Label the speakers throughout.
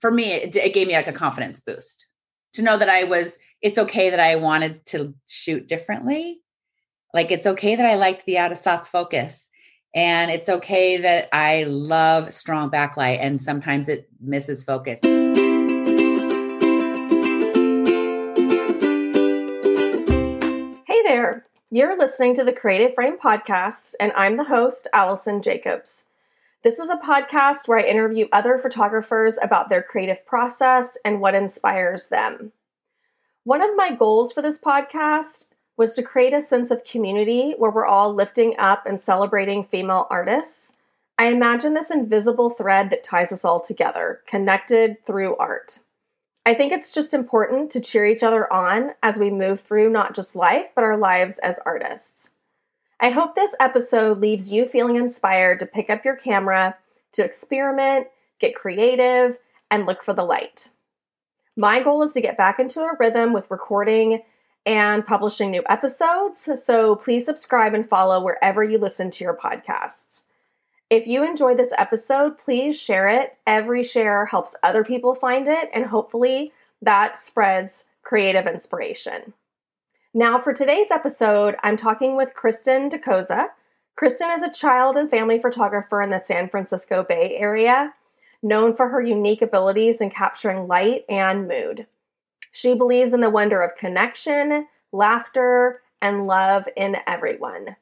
Speaker 1: for me, it, it gave me like a confidence boost to know that I was, it's okay that I wanted to shoot differently. Like it's okay that I liked the out of soft focus. And it's okay that I love strong backlight and sometimes it misses focus.
Speaker 2: Hey there. You're listening to the Creative Frame Podcast, and I'm the host, Allison Jacobs. This is a podcast where I interview other photographers about their creative process and what inspires them. One of my goals for this podcast was to create a sense of community where we're all lifting up and celebrating female artists. I imagine this invisible thread that ties us all together, connected through art. I think it's just important to cheer each other on as we move through not just life, but our lives as artists. I hope this episode leaves you feeling inspired to pick up your camera, to experiment, get creative, and look for the light. My goal is to get back into a rhythm with recording and publishing new episodes, so please subscribe and follow wherever you listen to your podcasts. If you enjoy this episode, please share it. Every share helps other people find it, and hopefully that spreads creative inspiration. Now, for today's episode, I'm talking with Kristin Dokoza. Kristin is a child and family photographer in the San Francisco Bay Area, known for her unique abilities in capturing light and mood. She believes in the wonder of connection, laughter, and love in everyone.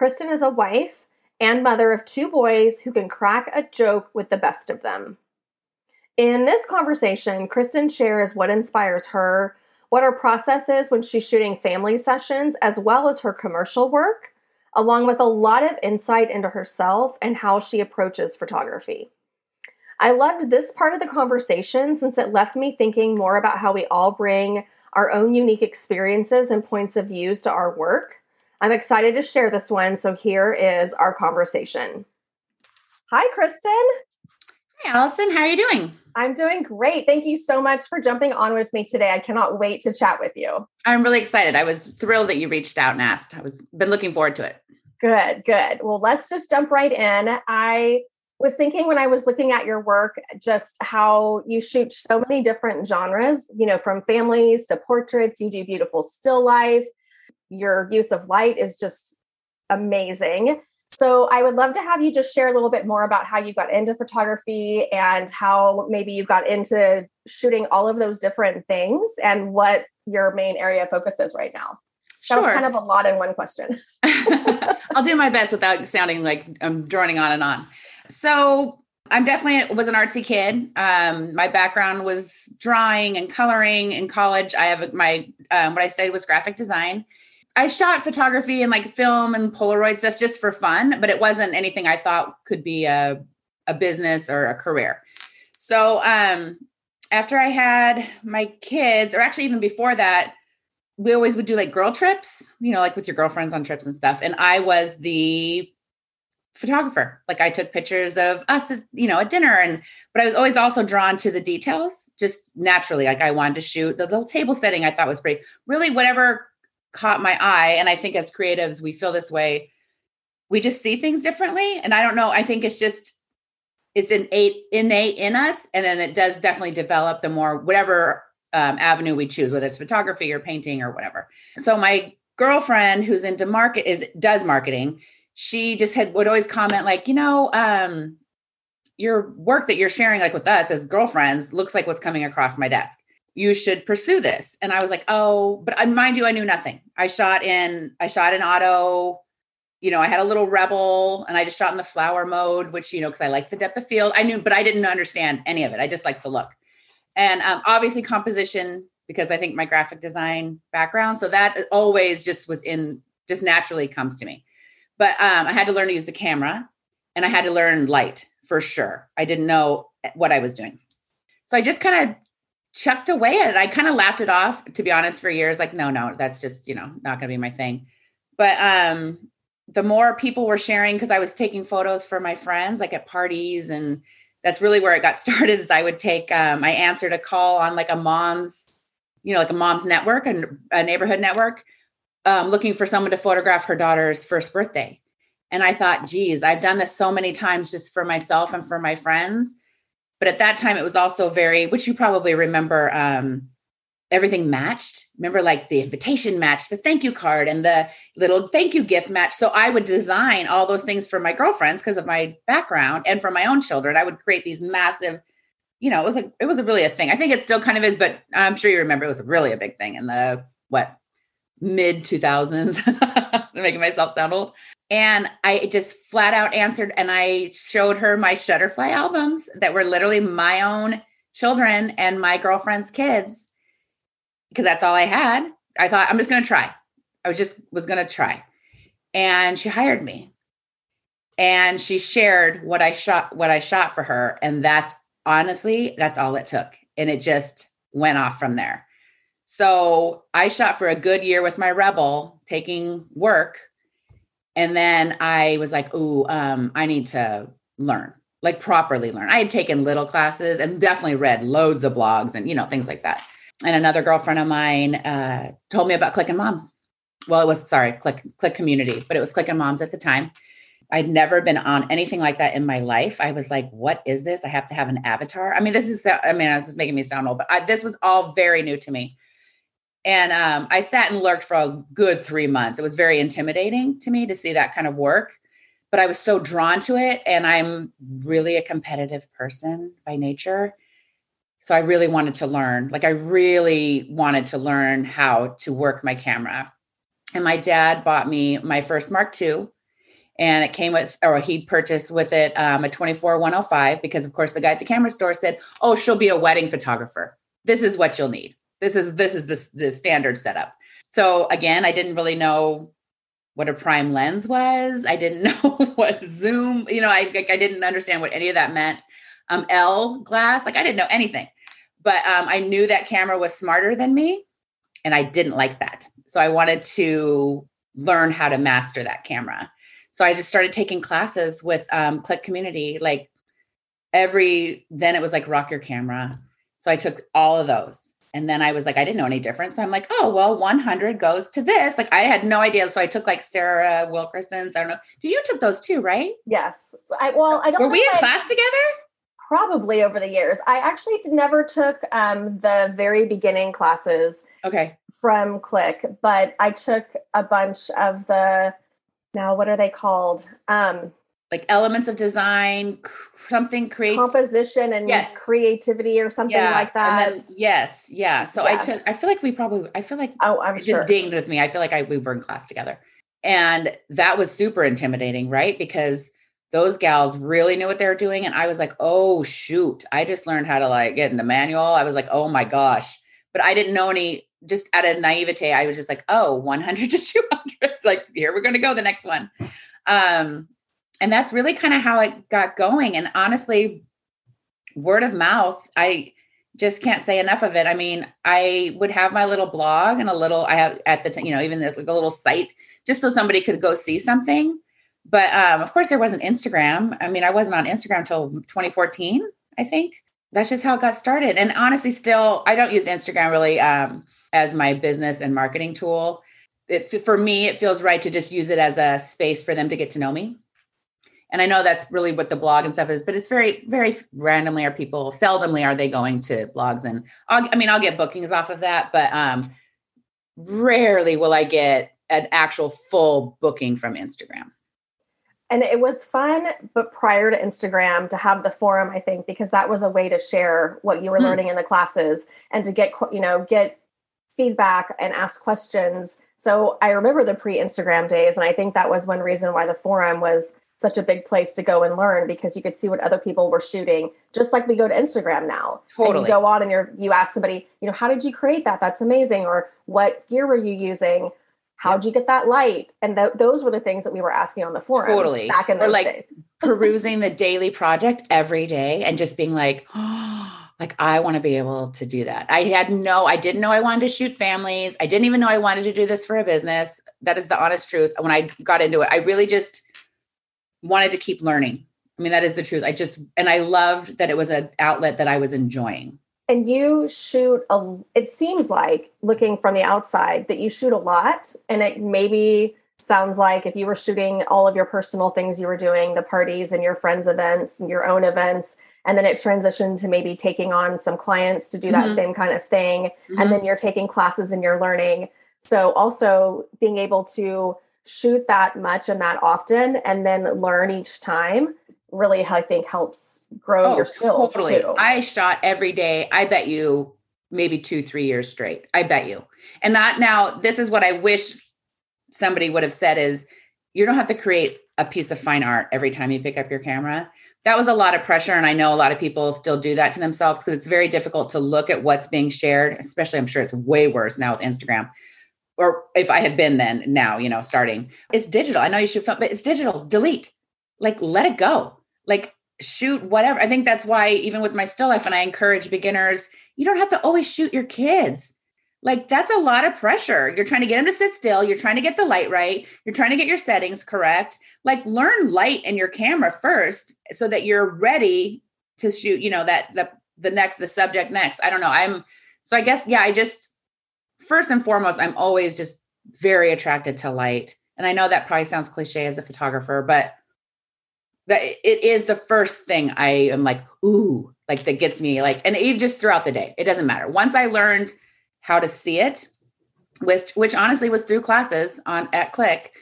Speaker 2: Kristin is a wife and mother of two boys who can crack a joke with the best of them. In this conversation, Kristen shares what inspires her what her process is when she's shooting family sessions, as well as her commercial work, along with a lot of insight into herself and how she approaches photography. I loved this part of the conversation since it left me thinking more about how we all bring our own unique experiences and points of views to our work. I'm excited to share this one, so here is our conversation. Hi, Kristin.
Speaker 1: Hi, Allison. How are you doing?
Speaker 2: I'm doing great. Thank you so much for jumping on with me today. I cannot wait to chat with you.
Speaker 1: I'm really excited. I was thrilled that you reached out and asked. I was been looking forward to it.
Speaker 2: Good, good. Well, let's just jump right in. I was thinking when I was looking at your work just how you shoot so many different genres, you know, from families to portraits, you do beautiful still life. Your use of light is just amazing. So I would love to have you just share a little bit more about how you got into photography and how maybe you got into shooting all of those different things and what your main area of focus is right now. That sure. was kind of a lot in one question.
Speaker 1: I'll do my best without sounding like I'm droning on and on. So I'm definitely was an artsy kid. Um, my background was drawing and coloring in college. I have my um, what I studied was graphic design. I shot photography and like film and Polaroid stuff just for fun, but it wasn't anything I thought could be a a business or a career. So um after I had my kids, or actually even before that, we always would do like girl trips, you know, like with your girlfriends on trips and stuff. And I was the photographer. Like I took pictures of us, you know, at dinner. And but I was always also drawn to the details, just naturally. Like I wanted to shoot the little table setting. I thought was pretty. Really, whatever caught my eye and i think as creatives we feel this way. We just see things differently and i don't know i think it's just it's innate innate in us and then it does definitely develop the more whatever um, avenue we choose whether it's photography or painting or whatever. So my girlfriend who's into market is does marketing she just had would always comment like you know um your work that you're sharing like with us as girlfriends looks like what's coming across my desk you should pursue this. And I was like, oh, but mind you, I knew nothing. I shot in, I shot in auto, you know, I had a little rebel and I just shot in the flower mode, which, you know, because I like the depth of field. I knew, but I didn't understand any of it. I just liked the look. And um, obviously composition, because I think my graphic design background. So that always just was in, just naturally comes to me. But um, I had to learn to use the camera and I had to learn light for sure. I didn't know what I was doing. So I just kind of chucked away at it. I kind of laughed it off, to be honest, for years. Like, no, no, that's just, you know, not gonna be my thing. But um the more people were sharing, because I was taking photos for my friends, like at parties, and that's really where it got started. Is I would take um I answered a call on like a mom's, you know, like a mom's network and a neighborhood network, um, looking for someone to photograph her daughter's first birthday. And I thought, geez, I've done this so many times just for myself and for my friends But at that time, it was also very, which you probably remember, um, everything matched. Remember, like the invitation match, the thank you card, and the little thank you gift match. So I would design all those things for my girlfriends because of my background and for my own children. I would create these massive, you know, it was a it was a really a thing. I think it still kind of is, but I'm sure you remember it was really a big thing in the what mid 2000s. making myself sound old. And I just flat out answered and I showed her my Shutterfly albums that were literally my own children and my girlfriend's kids because that's all I had. I thought I'm just going to try. I was just was going to try. And she hired me. And she shared what I shot what I shot for her and that's honestly that's all it took. And it just went off from there. So I shot for a good year with my rebel taking work. And then I was like, ooh, um, I need to learn, like properly learn. I had taken little classes and definitely read loads of blogs and, you know, things like that. And another girlfriend of mine uh, told me about Clickin' Moms. Well, it was, sorry, Click, Click Community, but it was Clickin' Moms at the time. I'd never been on anything like that in my life. I was like, what is this? I have to have an avatar. I mean, this is, I mean, this is making me sound old, but I, this was all very new to me. And um, I sat and lurked for a good three months. It was very intimidating to me to see that kind of work, but I was so drawn to it. And I'm really a competitive person by nature. So I really wanted to learn. Like, I really wanted to learn how to work my camera. And my dad bought me my first Mark II. And it came with, or he purchased with it um, a 24 105 because, of course, the guy at the camera store said, Oh, she'll be a wedding photographer. This is what you'll need. This is this is the, the standard setup. So again, I didn't really know what a prime lens was. I didn't know what zoom, you know, I I didn't understand what any of that meant. Um, L glass, like I didn't know anything. But um, I knew that camera was smarter than me, and I didn't like that. So I wanted to learn how to master that camera. So I just started taking classes with um, Click Community, like every. Then it was like rock your camera. So I took all of those and then I was like, I didn't know any difference. So I'm like, oh, well, 100 goes to this. Like I had no idea. So I took like Sarah Wilkerson's. I don't know. You took those too, right?
Speaker 2: Yes. I, well, I don't
Speaker 1: Were we in I, class together?
Speaker 2: Probably over the years. I actually never took um, the very beginning classes.
Speaker 1: Okay.
Speaker 2: From Click, but I took a bunch of the, now what are they called? Um,
Speaker 1: like elements of design, something create
Speaker 2: composition and yes. creativity or something yeah. like that. Then,
Speaker 1: yes, yeah. So yes. I took. I feel like we probably. I feel like
Speaker 2: oh, I'm
Speaker 1: just
Speaker 2: sure.
Speaker 1: dinged with me. I feel like I we were in class together, and that was super intimidating, right? Because those gals really knew what they were doing, and I was like, oh shoot, I just learned how to like get in the manual. I was like, oh my gosh, but I didn't know any. Just out of naivete, I was just like, oh, 100 to 200. Like here we're going to go the next one. Um, and that's really kind of how it got going. And honestly word of mouth i just can't say enough of it. I mean i would have my little blog and a little i have at the t- you know even like a little site just so somebody could go see something. But um, of course there wasn't instagram. I mean i wasn't on instagram until 2014 i think. That's just how it got started. And honestly still i don't use instagram really um, as my business and marketing tool. It, for me it feels right to just use it as a space for them to get to know me and I know that's really what the blog and stuff is, but it's very, very randomly are people, seldomly are they going to blogs. And I'll, I mean, I'll get bookings off of that, but um, rarely will I get an actual full booking from Instagram.
Speaker 2: And it was fun, but prior to Instagram, to have the forum, I think, because that was a way to share what you were mm. learning in the classes and to get, you know, get feedback and ask questions. So I remember the pre Instagram days. And I think that was one reason why the forum was such a big place to go and learn because you could see what other people were shooting just like we go to instagram now. Totally. and you go on and you're you ask somebody you know how did you create that? That's amazing. Or what gear were you using? How'd you get that light? And th- those were the things that we were asking on the forum totally. back in those or like days.
Speaker 1: perusing the daily project every day and just being like oh, like i want to be able to do that. I had no i didn't know i wanted to shoot families. I didn't even know i wanted to do this for a business. That is the honest truth. When i got into it i really just wanted to keep learning. I mean, that is the truth. I just, and I loved that it was an outlet that I was enjoying.
Speaker 2: And you shoot a, it seems like looking from the outside that you shoot a lot. And it maybe sounds like if you were shooting all of your personal things you were doing, the parties and your friends' events and your own events, and then it transitioned to maybe taking on some clients to do that mm-hmm. same kind of thing mm-hmm. and then you're taking classes and you're learning so also being able to shoot that much and that often and then learn each time really i think helps grow oh, your skills totally. too.
Speaker 1: I shot every day i bet you maybe two three years straight i bet you. And that now this is what i wish somebody would have said is you don't have to create a piece of fine art every time you pick up your camera. That was a lot of pressure and i know a lot of people still do that to themselves because it's very difficult to look at what's being shared especially i'm sure it's way worse now with instagram or if i had been then now you know starting it's digital i know you shoot film but it's digital delete like let it go like shoot whatever i think that's why even with my still life and i encourage beginners you don't have to always shoot your kids like that's a lot of pressure. You're trying to get them to sit still. You're trying to get the light right. You're trying to get your settings correct. Like learn light in your camera first so that you're ready to shoot, you know, that the the next the subject next. I don't know. I'm so I guess yeah, I just first and foremost I'm always just very attracted to light. And I know that probably sounds cliche as a photographer, but that it is the first thing I am like, ooh, like that gets me like and even just throughout the day. It doesn't matter. Once I learned how to see it, which which honestly was through classes on at Click.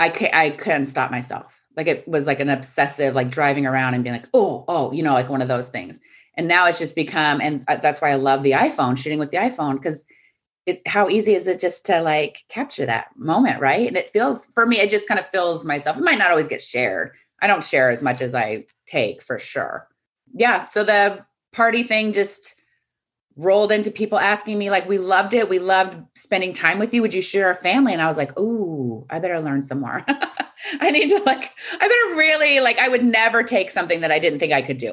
Speaker 1: I can I couldn't stop myself. Like it was like an obsessive, like driving around and being like, oh, oh, you know, like one of those things. And now it's just become, and uh, that's why I love the iPhone, shooting with the iPhone, because it's how easy is it just to like capture that moment, right? And it feels for me, it just kind of fills myself. It might not always get shared. I don't share as much as I take for sure. Yeah. So the party thing just rolled into people asking me like we loved it we loved spending time with you would you share our family and i was like ooh i better learn some more i need to like i better really like i would never take something that i didn't think i could do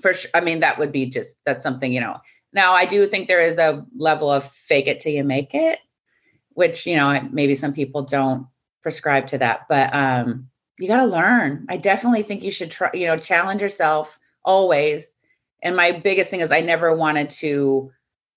Speaker 1: for sure i mean that would be just that's something you know now i do think there is a level of fake it till you make it which you know maybe some people don't prescribe to that but um you got to learn i definitely think you should try you know challenge yourself always and my biggest thing is I never wanted to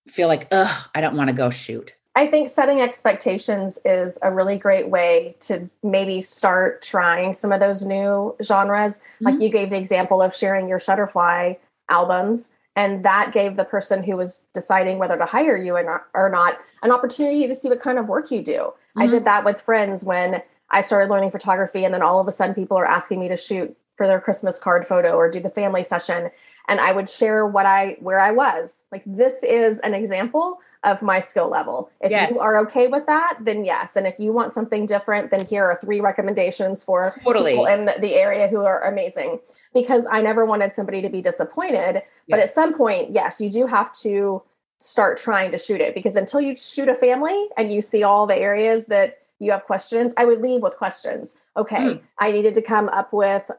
Speaker 1: feel like, ugh, I don't want to go shoot.
Speaker 2: I think setting expectations is a really great way to maybe start trying some of those new genres. Mm-hmm. Like you gave the example of sharing your Shutterfly albums, and that gave the person who was deciding whether to hire you or not an opportunity to see what kind of work you do. Mm-hmm. I did that with friends when I started learning photography, and then all of a sudden people are asking me to shoot for their Christmas card photo or do the family session and I would share what I where I was. Like this is an example of my skill level. If yes. you are okay with that, then yes. And if you want something different, then here are three recommendations for totally. people in the area who are amazing. Because I never wanted somebody to be disappointed. Yes. But at some point, yes, you do have to start trying to shoot it because until you shoot a family and you see all the areas that you have questions, I would leave with questions. Okay, mm. I needed to come up with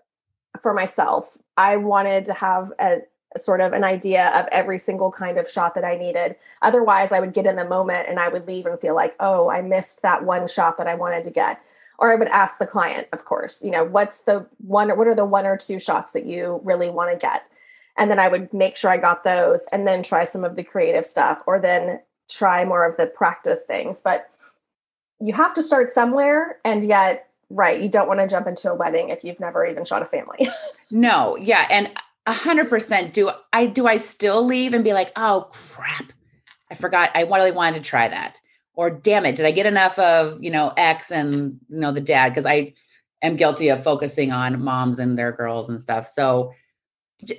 Speaker 2: for myself. I wanted to have a, a, sort of an idea of every single kind of shot that I needed. Otherwise, I would get in the moment and I would leave and feel like, oh, I missed that one shot that I wanted to get. Or I would ask the client, of course, you know, what's the one, what are the one or two shots that you really want to get? And then I would make sure I got those and then try some of the creative stuff or then try more of the practice things. But you have to start somewhere. And yet, right you don't want to jump into a wedding if you've never even shot a family
Speaker 1: no yeah and a hundred percent. Do i do i still leave and be like oh crap. I forgot. I really wanted to try that. Or damn it did i get enough of you know x and you know the dad? Because i am guilty of focusing on moms and their girls and stuff. So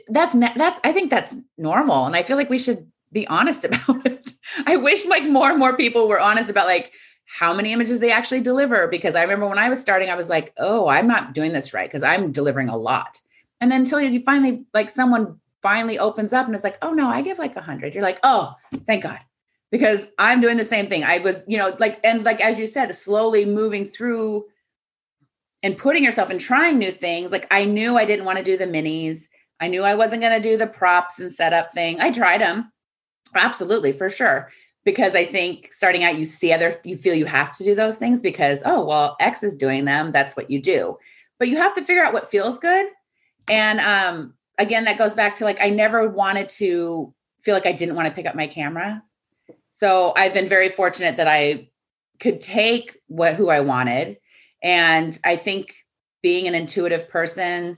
Speaker 1: that's that's i think that's normal and i feel like we should be honest about it. I wish like more and more people were honest about like how many images they actually deliver because i remember when i was starting i was like oh i'm not doing this right because i'm delivering a lot and then until you finally like someone finally opens up and it's like oh no i give like a hundred. You're like oh thank god. Because i'm doing the same thing. I was you know like and like as you said slowly moving through and putting yourself and trying new things. Like i knew i didn't want to do the minis. I knew i wasn't going to do the props and setup thing. I tried them absolutely for sure. Because I think starting out, you see other, you feel you have to do those things because, oh, well, X is doing them. That's what you do. But you have to figure out what feels good. And um, again, that goes back to like, I never wanted to feel like I didn't want to pick up my camera. So I've been very fortunate that I could take what who I wanted. And I think being an intuitive person,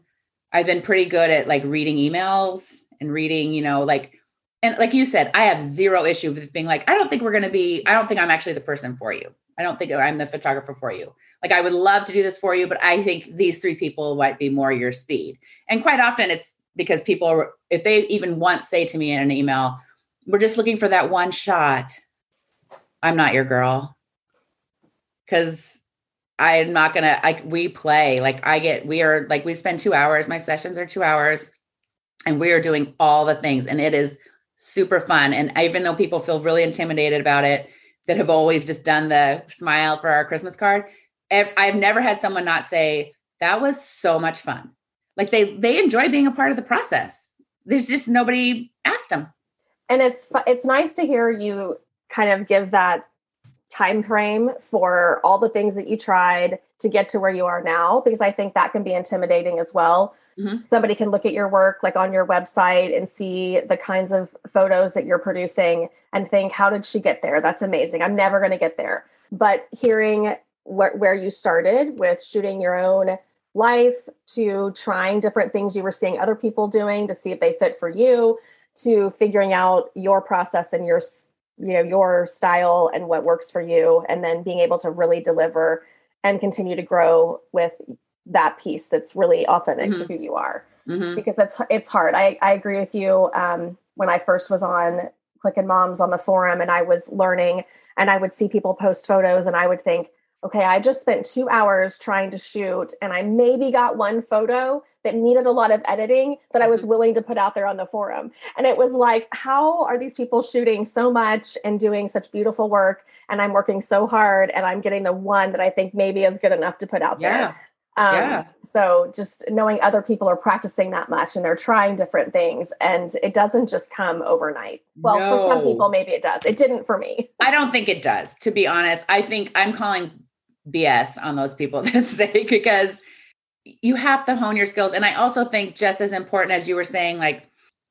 Speaker 1: I've been pretty good at like reading emails and reading, you know, like, and like you said, I have zero issue with being like, I don't think we're going to be, I don't think I'm actually the person for you. I don't think I'm the photographer for you. Like, I would love to do this for you, but I think these three people might be more your speed. And quite often it's because people, if they even once say to me in an email, we're just looking for that one shot, I'm not your girl. Cause I'm not gonna like we play. Like I get we are like we spend two hours, my sessions are two hours, and we are doing all the things, and it is super fun. And even though people feel really intimidated about it, that have always just done the smile for our Christmas card, I've never had someone not say, that was so much fun. Like they they enjoy being a part of the process. There's just nobody asked them.
Speaker 2: And it's it's nice to hear you kind of give that time frame for all the things that you tried to get to where you are now because i think that can be intimidating as well mm-hmm. somebody can look at your work like on your website and see the kinds of photos that you're producing and think how did she get there? That's amazing. I'm never going to get there. But hearing wh- where you started with shooting your own life to trying different things you were seeing other people doing to see if they fit for you to figuring out your process and your you know your style and what works for you and then being able to really deliver and continue to grow with that piece that's really authentic mm-hmm. to who you are mm-hmm. because it's it's hard I, I agree with you um, when i first was on Clickin' Moms on the forum and i was learning and i would see people post photos and i would think okay, I just spent two hours trying to shoot and I maybe got one photo that needed a lot of editing that I was mm-hmm. willing to put out there on the forum. And it was like, how are these people shooting so much and doing such beautiful work? And I'm working so hard and I'm getting the one that I think maybe is good enough to put out yeah. there. Um, yeah. So just knowing other people are practicing that much and they're trying different things, and it doesn't just come overnight. Well, no. for some people, maybe it does. It didn't for me.
Speaker 1: I don't think it does, to be honest. I think I'm calling BS on those people that say because you have to hone your skills. And I also think just as important as you were saying, like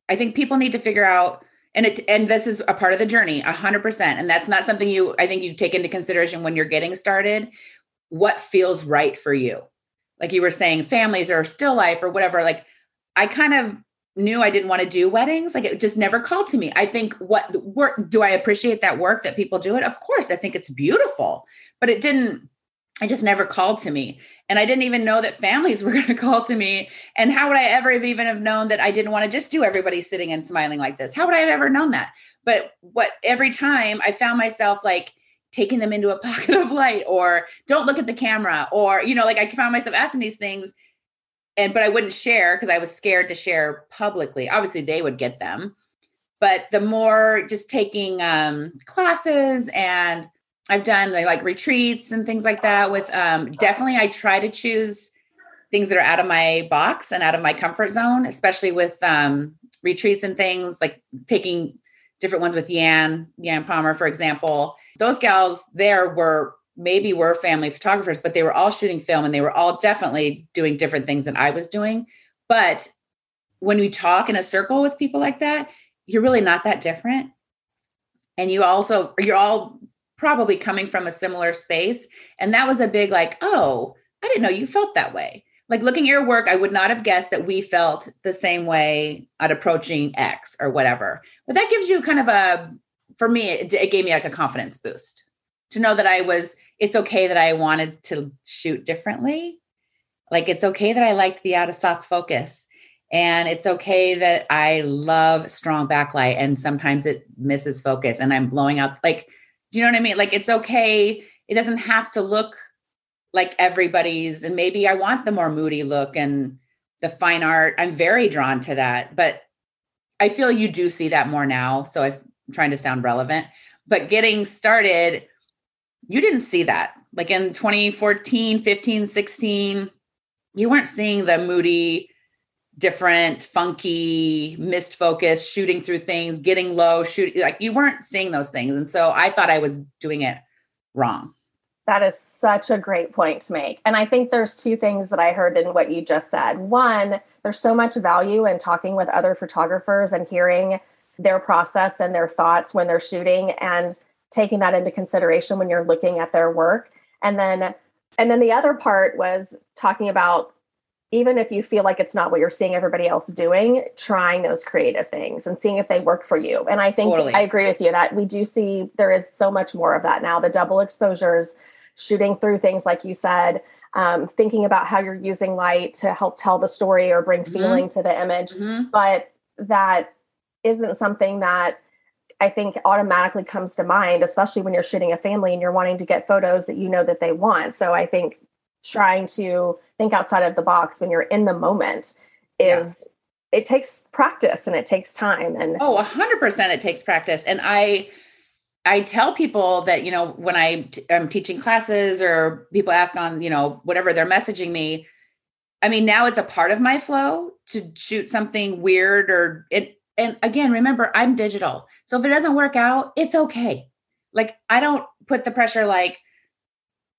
Speaker 1: I think people need to figure out and it and this is a part of the journey, a hundred percent. And that's not something you I think you take into consideration when you're getting started. What feels right for you? Like you were saying, families or still life or whatever. Like I kind of knew I didn't want to do weddings. Like it just never called to me. I think what work do I appreciate that work that people do it? Of course, I think it's beautiful, but it didn't it just never called to me. And I didn't even know that families were going to call to me. And how would I ever have even have known that I didn't want to just do everybody sitting and smiling like this? How would I have ever known that? But what every time I found myself like taking them into a pocket of light or don't look at the camera or, you know, like I found myself asking these things and, but I wouldn't share because I was scared to share publicly. Obviously they would get them. But the more just taking um, classes and I've done like, retreats and things like that with um definitely I try to choose things that are out of my box and out of my comfort zone, especially with um retreats and things like taking different ones with Yan, Yan Palmer, for example. Those gals there were maybe were family photographers, but they were all shooting film and they were all definitely doing different things than I was doing. But when you talk in a circle with people like that, you're really not that different. And you also, you're all probably coming from a similar space. And that was a big, like, oh, I didn't know you felt that way. Like looking at your work, I would not have guessed that we felt the same way at approaching X or whatever. But that gives you kind of a, for me, it, it gave me like a confidence boost to know that I was, it's okay that I wanted to shoot differently. Like it's okay that I liked the out of soft focus. And it's okay that I love strong backlight and sometimes it misses focus and I'm blowing out like do you know what I mean? Like it's okay. It doesn't have to look like everybody's. And maybe I want the more moody look and the fine art. I'm very drawn to that. But I feel you do see that more now. So I'm trying to sound relevant. But getting started, you didn't see that. Like in 2014, 15, 16, you weren't seeing the moody different, funky, missed focus, shooting through things, getting low, shooting like you weren't seeing those things. And so I thought I was doing it wrong.
Speaker 2: That is such a great point to make. And I think there's two things that I heard in what you just said. One, there's so much value in talking with other photographers and hearing their process and their thoughts when they're shooting and taking that into consideration when you're looking at their work. And then and then the other part was talking about even if you feel like it's not what you're seeing everybody else doing, trying those creative things and seeing if they work for you. And I think totally. I agree with you that we do see there is so much more of that now. The double exposures, shooting through things like you said, um, thinking about how you're using light to help tell the story or bring mm-hmm. feeling to the image. Mm-hmm. But that isn't something that I think automatically comes to mind, especially when you're shooting a family and you're wanting to get photos that you know that they want. So I think trying to think outside of the box when you're in the moment is yeah. it takes practice and it takes time and
Speaker 1: oh 100% it takes practice and i i tell people that you know when i t- i'm teaching classes or people ask on you know whatever they're messaging me i mean now it's a part of my flow to shoot something weird or it and again remember i'm digital. So if it doesn't work out it's okay. Like i don't put the pressure like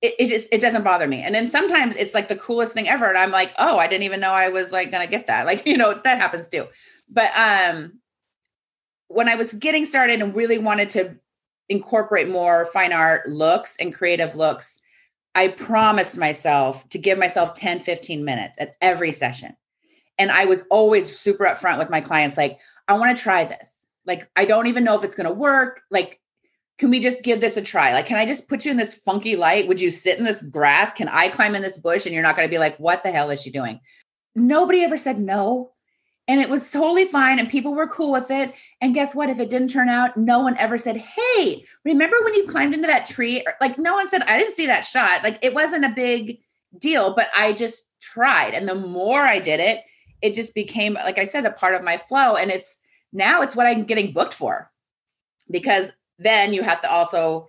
Speaker 1: it, it, just it doesn't bother me. And then sometimes it's like the coolest thing ever and i'm like oh i didn't even know i was like gonna get that. Like you know that happens too. But um when i was getting started and really wanted to incorporate more fine art looks and creative looks i promised myself to give myself 10 15 minutes at every session. And i was always super upfront with my clients like i want to try this like i don't even know if it's going to work like can we just give this a try? Like, can I just put you in this funky light? Would you sit in this grass? Can I climb in this bush? And you're not going to be like, what the hell is she doing? Nobody ever said no. And it was totally fine. And people were cool with it. And guess what? If it didn't turn out, no one ever said, Hey, remember when you climbed into that tree? Like, no one said, I didn't see that shot. Like, it wasn't a big deal, but I just tried. And the more I did it, it just became, like I said, a part of my flow. And it's now it's what I'm getting booked for because then you have to also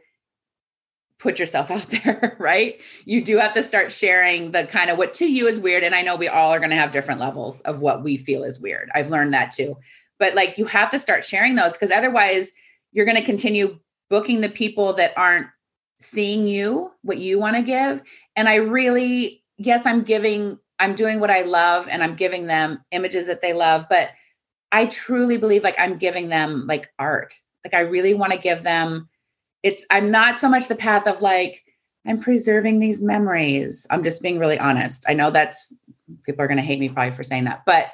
Speaker 1: put yourself out there, right? You do have to start sharing the kind of what to you is weird. And I know we all are going to have different levels of what we feel is weird. I've learned that too. But like you have to start sharing those because otherwise you're going to continue booking the people that aren't seeing you, what you want to give. And I really, yes, I'm giving, I'm doing what I love and I'm giving them images that they love. But I truly believe like I'm giving them like art like I really want to give them it's I'm not so much the path of like I'm preserving these memories. I'm just being really honest. I know that's people are going to hate me probably for saying that, but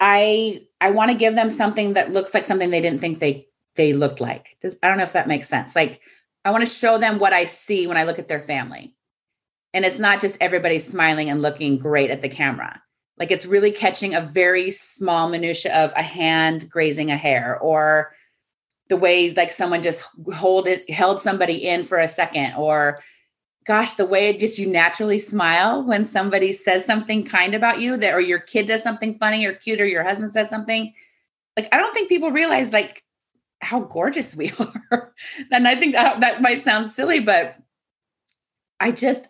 Speaker 1: I I want to give them something that looks like something they didn't think they they looked like. Does, I don't know if that makes sense. Like I want to show them what I see when I look at their family. And it's not just everybody smiling and looking great at the camera. Like it's really catching a very small minutia of a hand grazing a hair or the way like someone just hold it held somebody in for a second or gosh the way it just you naturally smile when somebody says something kind about you that or your kid does something funny or cute or your husband says something like i don't think people realize like how gorgeous we are and i think that, that might sound silly but i just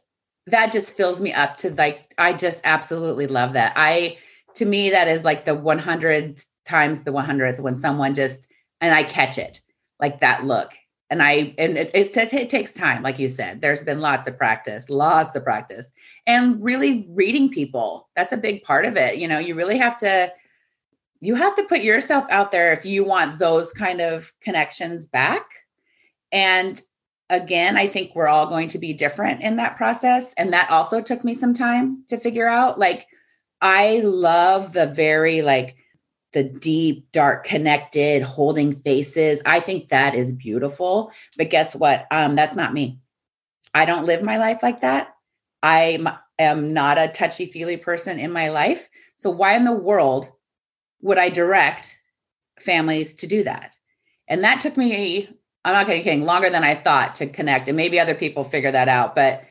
Speaker 1: that just fills me up to like i just absolutely love that i to me that is like the 100 times the 100th when someone just and I catch it like that look. And I, and it, it, it, takes time, like you said. There's been lots of practice, lots of practice, and really reading people. That's a big part of it. You know, you really have to, you have to put yourself out there if you want those kind of connections back. And again, I think we're all going to be different in that process. And that also took me some time to figure out. Like, I love the very like the deep, dark, connected, holding faces. I think that is beautiful. But guess what? Um, that's not me. I don't live my life like that. I am not a touchy feely person in my life. So why in the world would I direct families to do that? And that took me, I'm not kidding, longer than I thought to connect. And maybe other people figure that out. But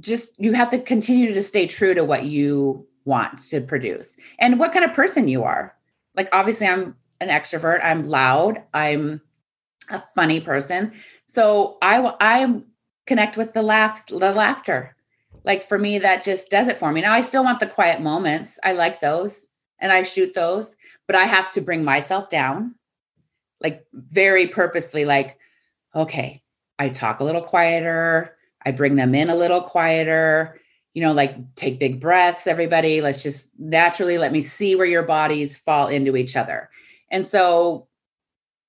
Speaker 1: just you have to continue to stay true to what you want to produce and what kind of person you are. Like, obviously, I'm an extrovert, I'm loud, I'm a funny person. So I, I connect with the laugh, the laughter. Like for me, that just does it for me. Now I still want the quiet moments. I like those and I shoot those, but I have to bring myself down, like very purposely, like, okay, I talk a little quieter. I bring them in a little quieter you know, like take big breaths, everybody. Let's just naturally let me see where your bodies fall into each other. And so,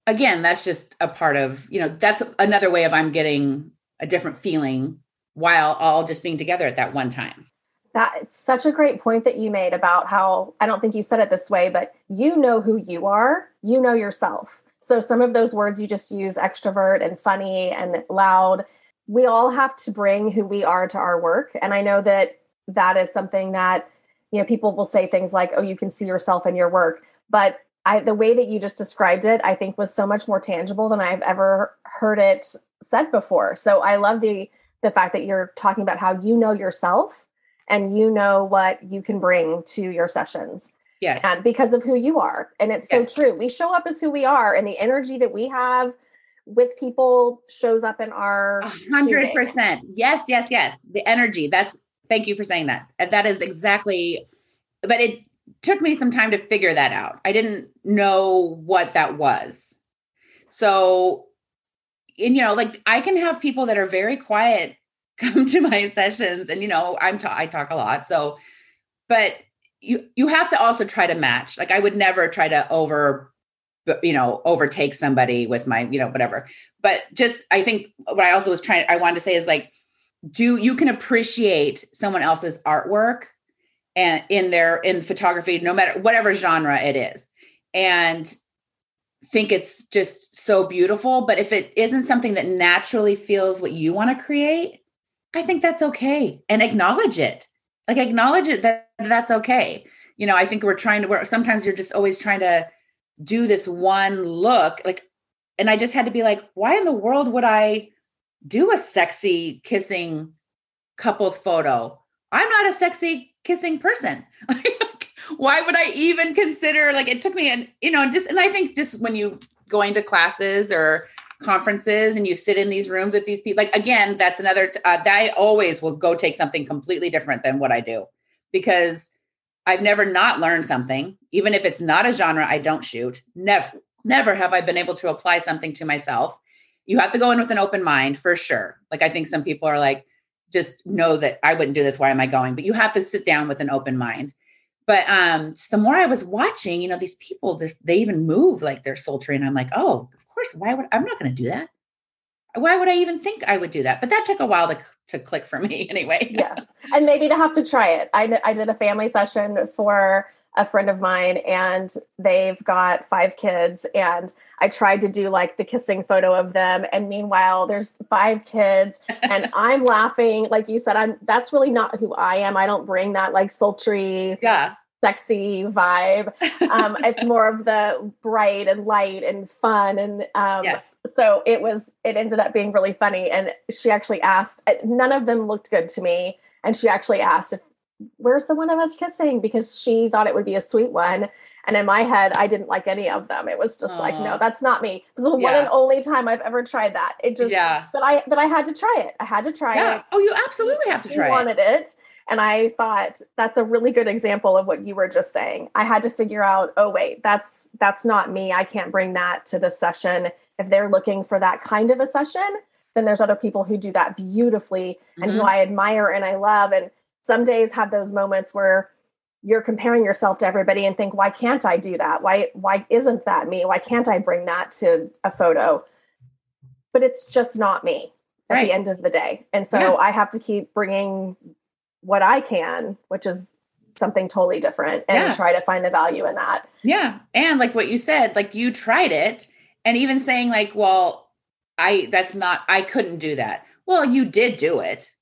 Speaker 1: again, that's just a part of, you know, that's another way of I'm getting a different feeling while all just being together at that one time.
Speaker 2: That's such a great point that you made about how I don't think you said it this way, but you know who you are, you know yourself. So some of those words you just use extrovert and funny and loud, we all have to bring who we are to our work. And I know that that is something that, you know, people will say things like, oh, you can see yourself in your work. But I, the way that you just described it, I think was so much more tangible than I've ever heard it said before. So I love the the fact that you're talking about how you know yourself and you know what you can bring to your sessions.
Speaker 1: Yes.
Speaker 2: And because of who you are. And it's yes. so true. We show up as who we are and the energy that we have with people shows up in our
Speaker 1: hundred percent. Yes, yes, yes. The energy. That's thank you for saying that. That is exactly but it took me some time to figure that out. I didn't know what that was. So and you know like i can have people that are very quiet come to my sessions and you know i'm ta- i talk a lot so but you you have to also try to match like i would never try to over you know overtake somebody with my you know whatever but just i think what i also was trying i wanted to say is like do you can appreciate someone else's artwork and in their in photography no matter whatever genre it is and think it's just so beautiful. But if it isn't something that naturally feels what you want to create, I think that's okay and acknowledge it. Like acknowledge it that that's okay. You know, I think we're trying to work. Sometimes you're just always trying to do this one look. Like, and I just had to be like, why in the world would I do a sexy kissing couples photo? I'm not a sexy kissing person. Like why would I even consider like it took me and you know just and I think just when you going to classes or conferences and you sit in these rooms with these people like again that's another uh, that I always will go take something completely different than what I do because I've never not learned something. Even if it's not a genre I don't shoot never never have I been able to apply something to myself. You have to go in with an open mind for sure. Like I think some people are like just know that I wouldn't do this. Why am I going? But you have to sit down with an open mind but um the more i was watching you know these people this they even move like they're sultry and i'm like oh of course why would i'm not going to do that. Why would i even think i would do that? But that took a while to, to click for me anyway.
Speaker 2: Yes and maybe to have to try it. I, I did a family session for a friend of mine and they've got five kids and i tried to do like the kissing photo of them and meanwhile there's five kids and i'm laughing. Like you said i'm that's really not who i am. I don't bring that like sultry
Speaker 1: yeah.
Speaker 2: sexy vibe. Um it's more of the bright and light and fun and um yes. so it was it ended up being really funny and she actually asked none of them looked good to me and she actually asked if where's the one of us kissing? Because she thought it would be a sweet one. And in my head, I didn't like any of them. It was just Aww. like, no, that's not me. It was the yeah. one and only time I've ever tried that. It just, yeah. but I, but I had to try it. I had to try yeah. it.
Speaker 1: Oh, you absolutely have to try
Speaker 2: I wanted it. And I thought that's a really good example of what you were just saying. I had to figure out, oh wait, that's that's not me. I can't bring that to the session. If they're looking for that kind of a session, then there's other people who do that beautifully and mm-hmm. who I admire and I love. And some days have those moments where you're comparing yourself to everybody and think why can't i do that? Why why isn't that me? Why can't i bring that to a photo? But it's just not me at right. the end of the day. And so yeah. i have to keep bringing what i can which is something totally different and yeah. try to find the value in that.
Speaker 1: Yeah. And like what you said like you tried it and even saying like well i that's not i couldn't do that. Well you did do it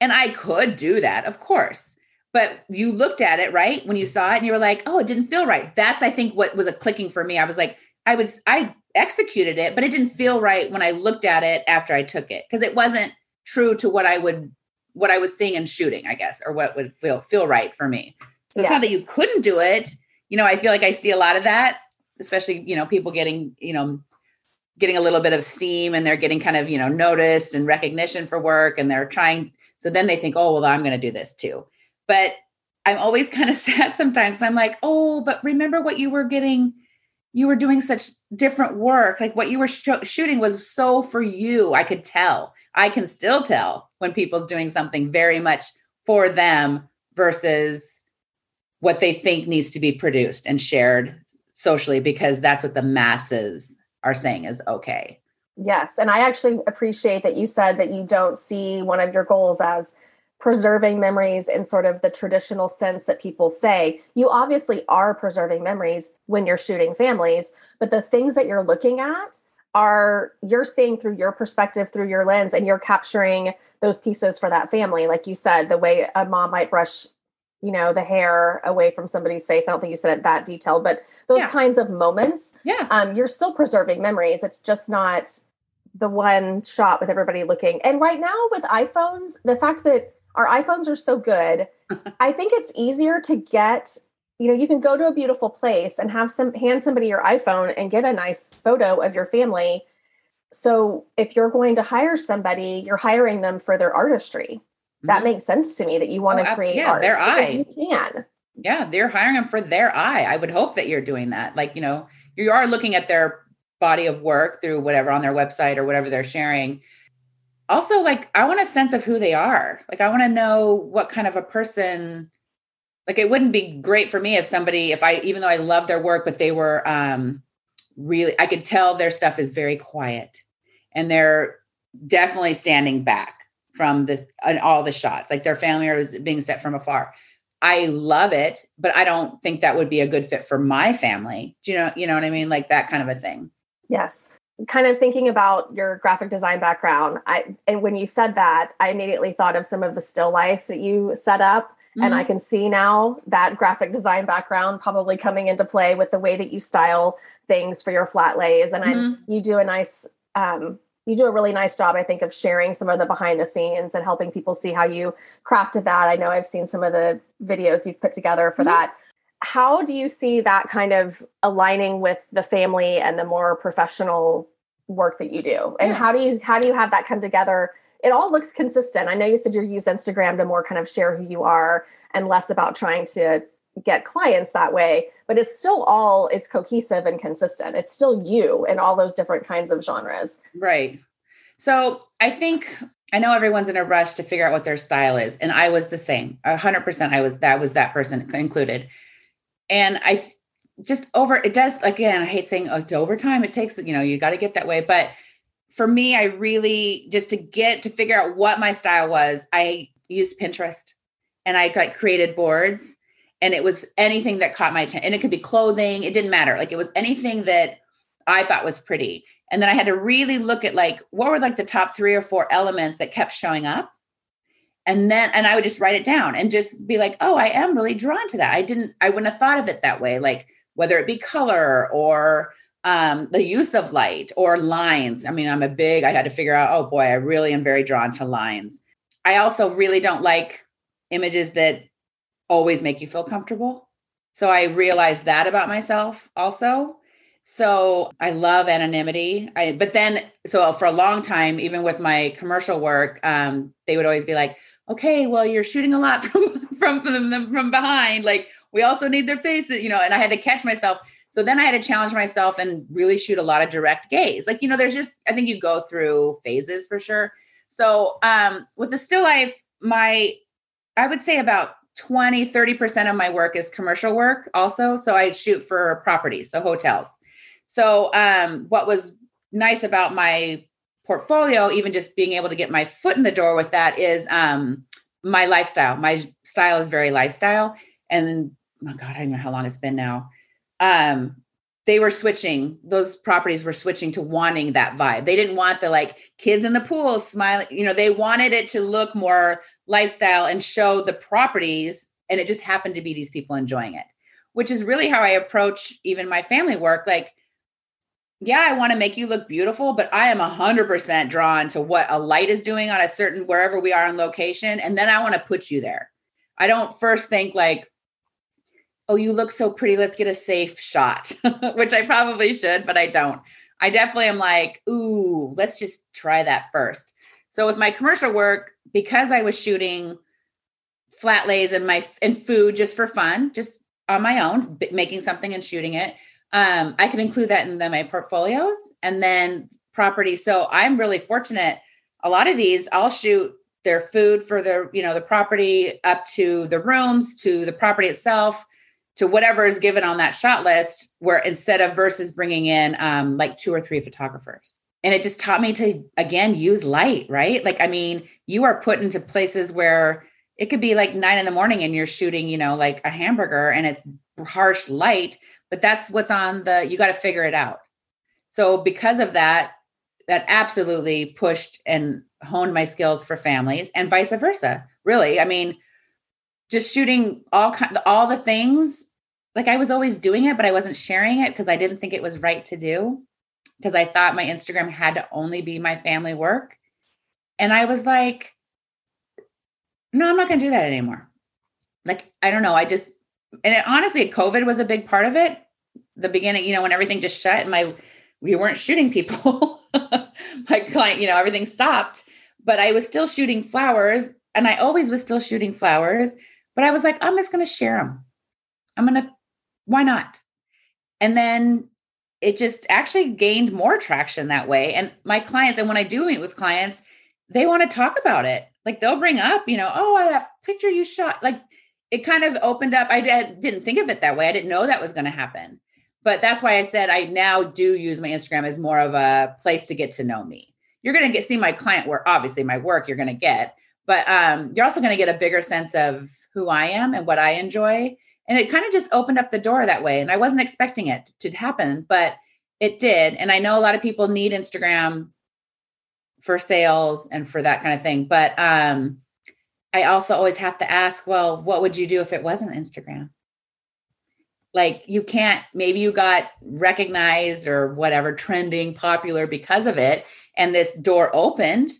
Speaker 1: and I could do that, of course. But you looked at it, right? When you saw it and you were like, oh, it didn't feel right. That's, I think, what was a clicking for me. I was like, I was, I executed it, but it didn't feel right when I looked at it after I took it because it wasn't true to what I would, what I was seeing and shooting, I guess, or what would feel, feel right for me. So yes. it's not that you couldn't do it. You know, I feel like I see a lot of that, especially, you know, people getting, you know, getting a little bit of steam and they're getting kind of, you know, noticed and recognition for work and they're trying so then they think, oh, well, I'm going to do this too. But I'm always kind of sad sometimes. I'm like, oh, but remember what you were getting? You were doing such different work. Like what you were sh- shooting was so for you. I could tell. I can still tell when people's doing something very much for them versus what they think needs to be produced and shared socially because that's what the masses are saying is okay.
Speaker 2: Yes. And I actually appreciate that you said that you don't see one of your goals as preserving memories in sort of the traditional sense that people say. You obviously are preserving memories when you're shooting families, but the things that you're looking at are you're seeing through your perspective through your lens and you're capturing those pieces for that family like you said the way a mom might brush you know the hair away from somebody's face i don't think you said it that detailed but those yeah. kinds of moments
Speaker 1: yeah
Speaker 2: um, you're still preserving memories it's just not the one shot with everybody looking and right now with iphones the fact that our iPhones are so good. I think it's easier to get, you know, you can go to a beautiful place and have some hand somebody your iPhone and get a nice photo of your family. So if you're going to hire somebody, you're hiring them for their artistry. Mm-hmm. That makes sense to me that you want oh, to create yeah, art.
Speaker 1: Their eye.
Speaker 2: You can.
Speaker 1: Yeah, they're hiring them for their eye. I would hope that you're doing that. Like, you know, you are looking at their body of work through whatever on their website or whatever they're sharing. Also like i want a sense of who they are. Like i want to know what kind of a person like it wouldn't be great for me if somebody if i even though i love their work but they were um really i could tell their stuff is very quiet and they're definitely standing back from the uh, all the shots. Like their family is being set from afar. I love it but i don't think that would be a good fit for my family. Do you know you know what i mean? Like that kind of a thing
Speaker 2: yes kind of thinking about your graphic design background i and when you said that i immediately thought of some of the still life that you set up mm-hmm. and i mm-hmm. can see now that graphic design background probably coming into play with the way that you style things for your flat lays and mm-hmm. I, you do a nice um, you do a really nice job i think of sharing some of the behind the scenes and helping people see how you crafted that i know i've seen some of the videos you've put together for mm-hmm. that how do you see that kind of aligning with the family and the more professional work that you do? And yeah. how do you how do you have that come together? It all looks consistent. I know you said you use instagram to more kind of share who you are and less about trying to get clients that way but it's still all it's cohesive and consistent. It's still you in all those different kinds of genres.
Speaker 1: Right. So i think i know everyone's in a rush to figure out what their style is and i was the same. 100% i was that was that person included and I just over it does again. I hate saying oh, it's overtime. It takes you know you got to get that way, but for me, I really just to get to figure out what my style was. I used Pinterest and I got created boards and it was anything that caught my attention and it could be clothing it didn't matter like it was anything that i thought was pretty and then i had to really look at like what were like the top three or four elements that kept showing up and then and i would just write it down and just be like oh i am really drawn to that. I didn't i wouldn't have thought of it that way like whether it be color or um, the use of light or lines. I mean i'm a big i had to figure out oh boy i really am very drawn to lines. I also really don't like images that always make you feel comfortable. So i realized that about myself also. So I love anonymity. I but then so for a long time, even with my commercial work, um, they would always be like, okay, well, you're shooting a lot from from from from behind. Like we also need their faces, you know. And I had to catch myself. So then I had to challenge myself and really shoot a lot of direct gaze. Like you know, there's just I think you go through phases for sure. So um, with the still life, my I would say about 20 30% of my work is commercial work also. So I shoot for properties, so hotels. So um, what was nice about my portfolio, even just being able to get my foot in the door with that, is um, my lifestyle. My style is very lifestyle. And oh God, I don't know how long it's been now. Um, they were switching, those properties were switching to wanting that vibe. They didn't want the like kids in the pool smiling, you know, they wanted it to look more lifestyle and show the properties. And it just happened to be these people enjoying it, which is really how I approach even my family work. Like, yeah, I want to make you look beautiful, but I am 100% drawn to what a light is doing on a certain wherever we are in location. And then I want to put you there. I don't first think like, oh, you look so pretty. Let's get a safe shot, which I probably should, but I don't. I definitely am like, ooh, let's just try that first. So with my commercial work, because I was shooting flat lays and my and food just for fun, just on my own, making something and shooting it um, I can include that in the, my portfolios and then property. So I'm really fortunate. A lot of these I'll shoot their food for the, you know, the property up to the rooms, to the property itself, to whatever is given on that shot list, where instead of versus bringing in um, like two or three photographers. And it just taught me to, again, use light, right? Like, I mean, you are put into places where it could be like nine in the morning and you're shooting, you know, like a hamburger and it's harsh light, but that's what's on the, you got to figure it out. So because of that, that absolutely pushed and honed my skills for families and vice versa. Really. I mean, just shooting all kind all the things like I was always doing it, but I wasn't sharing it because I didn't think it was right to do because I thought my Instagram had to only be my family work. And I was like, no, I'm not going to do that anymore. Like, I don't know. I just, and it, honestly, COVID was a big part of it. The beginning, you know, when everything just shut and my, we weren't shooting people. my client, you know, everything stopped, but I was still shooting flowers and I always was still shooting flowers. But I was like, I'm just going to share them. I'm going to, why not? And then it just actually gained more traction that way. And my clients, and when I do meet with clients, they want to talk about it. Like they'll bring up, you know, oh, that picture you shot. Like it kind of opened up. I didn't think of it that way. I didn't know that was going to happen. But that's why I said I now do use my Instagram as more of a place to get to know me. You're going to get see my client work, obviously my work you're going to get, but um, you're also going to get a bigger sense of who I am and what I enjoy. And it kind of just opened up the door that way. And I wasn't expecting it to happen, but it did. And I know a lot of people need Instagram for sales and for that kind of thing. But um, I also always have to ask, well, what would you do if it wasn't Instagram? Like you can't, maybe you got recognized or whatever, trending, popular because of it. And this door opened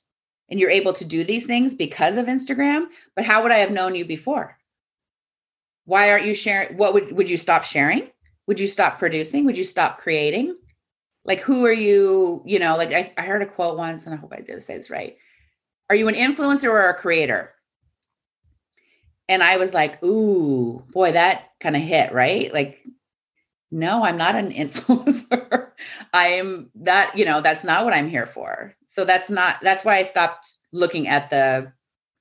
Speaker 1: and you're able to do these things because of Instagram. But how would I have known you before? Why aren't you sharing? What would would you stop sharing? Would you stop producing? Would you stop creating? Like who are you? You know, like I, I heard a quote once, and I hope I did say this right. Are you an influencer or a creator? And I was like, ooh, boy, that kind of hit, right? Like, no, I'm not an influencer. I am that, you know, that's not what I'm here for. So that's not, that's why I stopped looking at the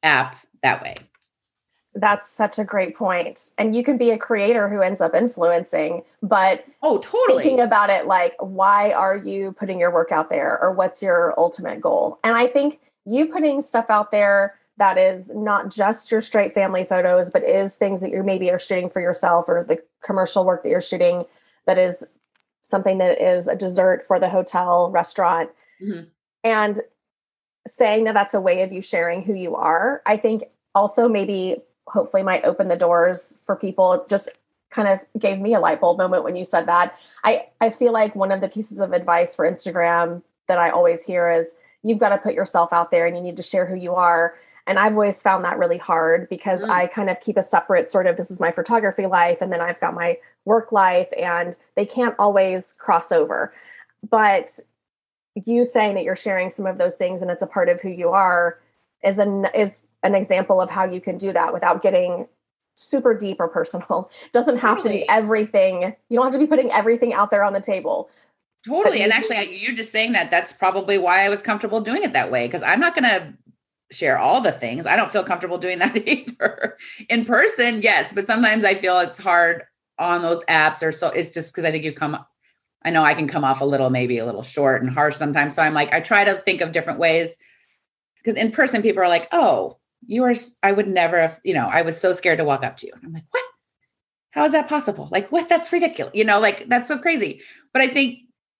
Speaker 1: app that way.
Speaker 2: That's such a great point. And you can be a creator who ends up influencing, but
Speaker 1: oh, totally
Speaker 2: thinking about it like, why are you putting your work out there or what's your ultimate goal? And I think you putting stuff out there that is not just your straight family photos, but is things that you maybe are shooting for yourself or the commercial work that you're shooting that is something that is a dessert for the hotel restaurant. Mm-hmm. And saying that that's a way of you sharing who you are, I think also maybe hopefully might open the doors for people just kind of gave me a light bulb moment when you said that i i feel like one of the pieces of advice for instagram that i always hear is you've got to put yourself out there and you need to share who you are and i've always found that really hard because mm. i kind of keep a separate sort of this is my photography life and then i've got my work life and they can't always cross over but you saying that you're sharing some of those things and it's a part of who you are is an is an example of how you can do that without getting super deep or personal. Doesn't have totally. to be everything. You don't have to be putting everything out there on the table.
Speaker 1: Totally. And actually, you're just saying that that's probably why I was comfortable doing it that way because I'm not going to share all the things. I don't feel comfortable doing that either. In person, yes, but sometimes I feel it's hard on those apps or so it's just because I think you come I know I can come off a little maybe a little short and harsh sometimes. So I'm like I try to think of different ways because in person people are like, "Oh, you are i would never have you know i was so scared to walk up to you and i'm like what how is that possible like what that's ridiculous you know like that's so crazy but i think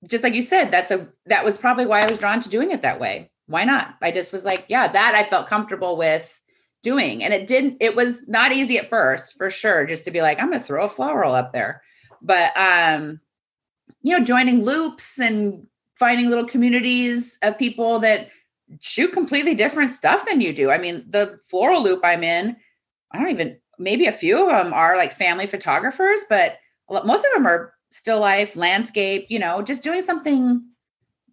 Speaker 1: just like you said that's a that was probably why i was drawn to doing it that way why not? I just was like yeah that i felt comfortable with doing. And it didn't it was not easy at first for sure just to be like i'm gonna throw a flower roll up there. But um you know joining loops and finding little communities of people that shoot completely different stuff than you do. I mean, the floral loop I'm in, I don't even, maybe a few of them are like family photographers, but most of them are still life, landscape, you know, just doing something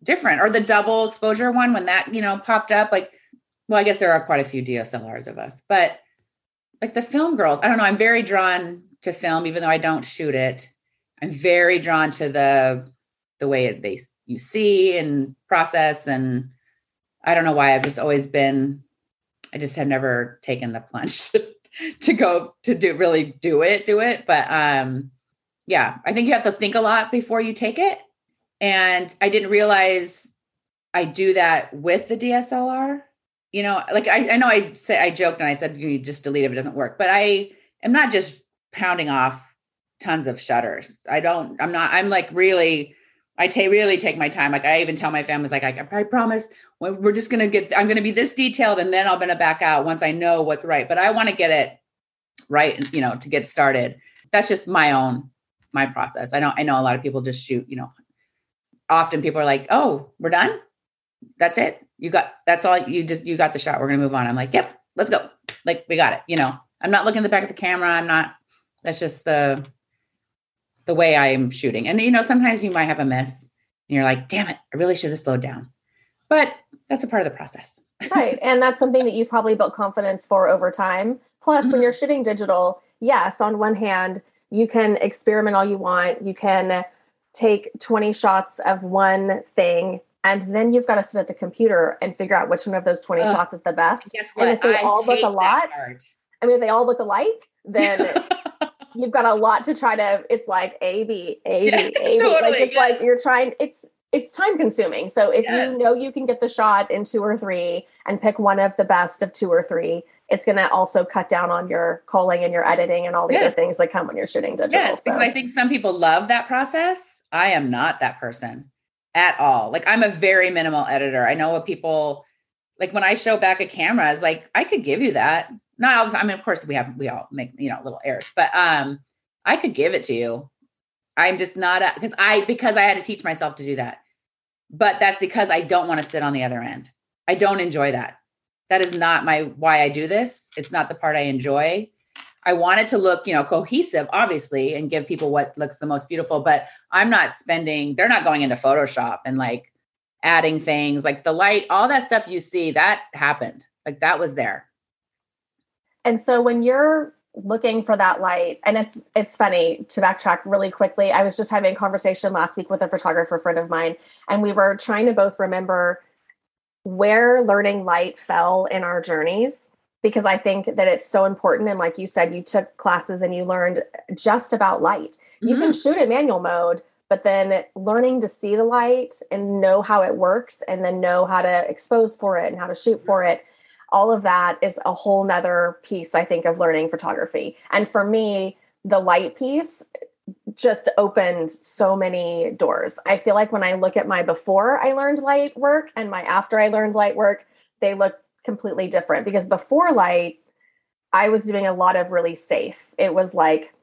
Speaker 1: different. Or the double exposure one, when that, you know, popped up, like, well, I guess there are quite a few DSLRs of us, but like the film girls, I don't know, I'm very drawn to film, even though I don't shoot it. I'm very drawn to the the way they you see and process and I don't know why I've just always been, I just have never taken the plunge to, to go to do really do it, do it. But um, yeah, I think you have to think a lot before you take it. And I didn't realize I do that with the DSLR. you know, like I, I know I say I joked and I said you just delete it if it doesn't work, but I am not just pounding off tons of shutters. I don't, I'm not, I'm like really, I take really take my time. Like I even tell my families, like I, I promise we're just gonna get, I'm gonna be this detailed, and then I'm gonna back out once I know what's right. But I want to get it right, you know, to get started. That's just my own my process. I don't. I know a lot of people just shoot. You know, often people are like, "Oh, we're done. That's it. You got. That's all. You just you got the shot. We're gonna move on." I'm like, "Yep, let's go. Like we got it." You know, I'm not looking at the back of the camera. I'm not. That's just the the way I'm shooting. And you know, sometimes you might have a miss and you're like, damn it, I really should have slowed down. But that's a part of the process.
Speaker 2: right. And that's something that you've probably built confidence for over time. Plus, mm-hmm. when you're shooting digital, yes, on one hand, you can experiment all you want. You can take 20 shots of one thing and then you've got to sit at the computer and figure out which one of those 20 Ugh. shots is the best. And if they I all look a lot, I mean, if they all look alike, then you've got a lot to try to it's like a b a b a b totally, like it's like you're trying it's it's time consuming so if yes. you know you can get the shot in two or three and pick one of the best of two or three it's going to also cut down on your culling and your editing and all the yeah. other things that come when you're shooting digital
Speaker 1: yes so. because i think some people love that process i am not that person at all like i'm a very minimal editor i know what people like when i show back a camera is like i could give you that not all the time. I mean, of course we have we all make you know little errors, but um I could give it to you. I'm just not because I because I had to teach myself to do that. But that's because I don't want to sit on the other end. I don't enjoy that. That is not my why I do this. It's not the part I enjoy. I want it to look, you know, cohesive, obviously, and give people what looks the most beautiful. But I'm not spending, they're not going into Photoshop and like adding things like the light, all that stuff you see, that happened. Like that was there.
Speaker 2: And so when you're looking for that light and it's it's funny to backtrack really quickly i was just having a conversation last week with a photographer friend of mine and we were trying to both remember where learning light fell in our journeys because i think that it's so important and like you said you took classes and you learned just about light mm-hmm. you can mm-hmm. shoot in manual mode but then learning to see the light and know how it works and then know how to expose for it and how to shoot for it all of that is a whole nother piece, I think, of learning photography. And for me, the light piece just opened so many doors. I feel like when I look at my before I learned light work and my after I learned light work, they look completely different because before light, I was doing a lot of really safe. It was like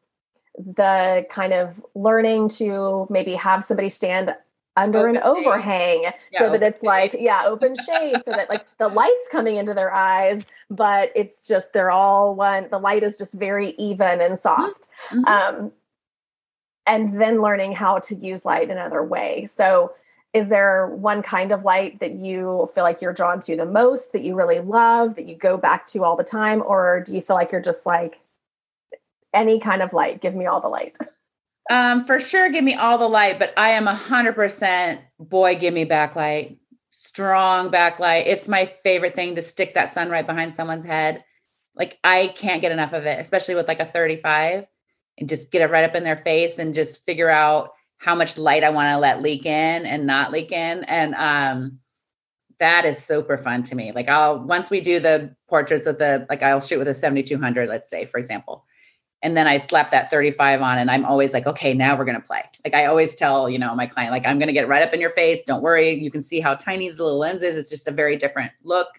Speaker 2: the kind of learning to maybe have somebody stand under open an shade. overhang yeah, so that it's shade. like yeah open shade so that like the light's coming into their eyes but it's just they're all one the light is just very even and mm-hmm. soft mm-hmm. um and then learning how to use light another way so is there one kind of light that you feel like you're drawn to the most that you really love that you go back to all the time or do you feel like you're just like any kind of light give me all the light
Speaker 1: Um, for sure, give me all the light, but I am a hundred percent boy, give me backlight, strong backlight. It's my favorite thing to stick that sun right behind someone's head. Like I can't get enough of it, especially with like a 35 and just get it right up in their face and just figure out how much light I want to let leak in and not leak in. And um that is super fun to me. Like I'll once we do the portraits with the like I'll shoot with a 7200, let's say, for example and then I slap that 35 on and I'm always like, okay, now we're to play. Like I always tell, you know, my client, like, I'm to get right up in your face. Don't worry. You can see how tiny the little lens is. It's just a very different look.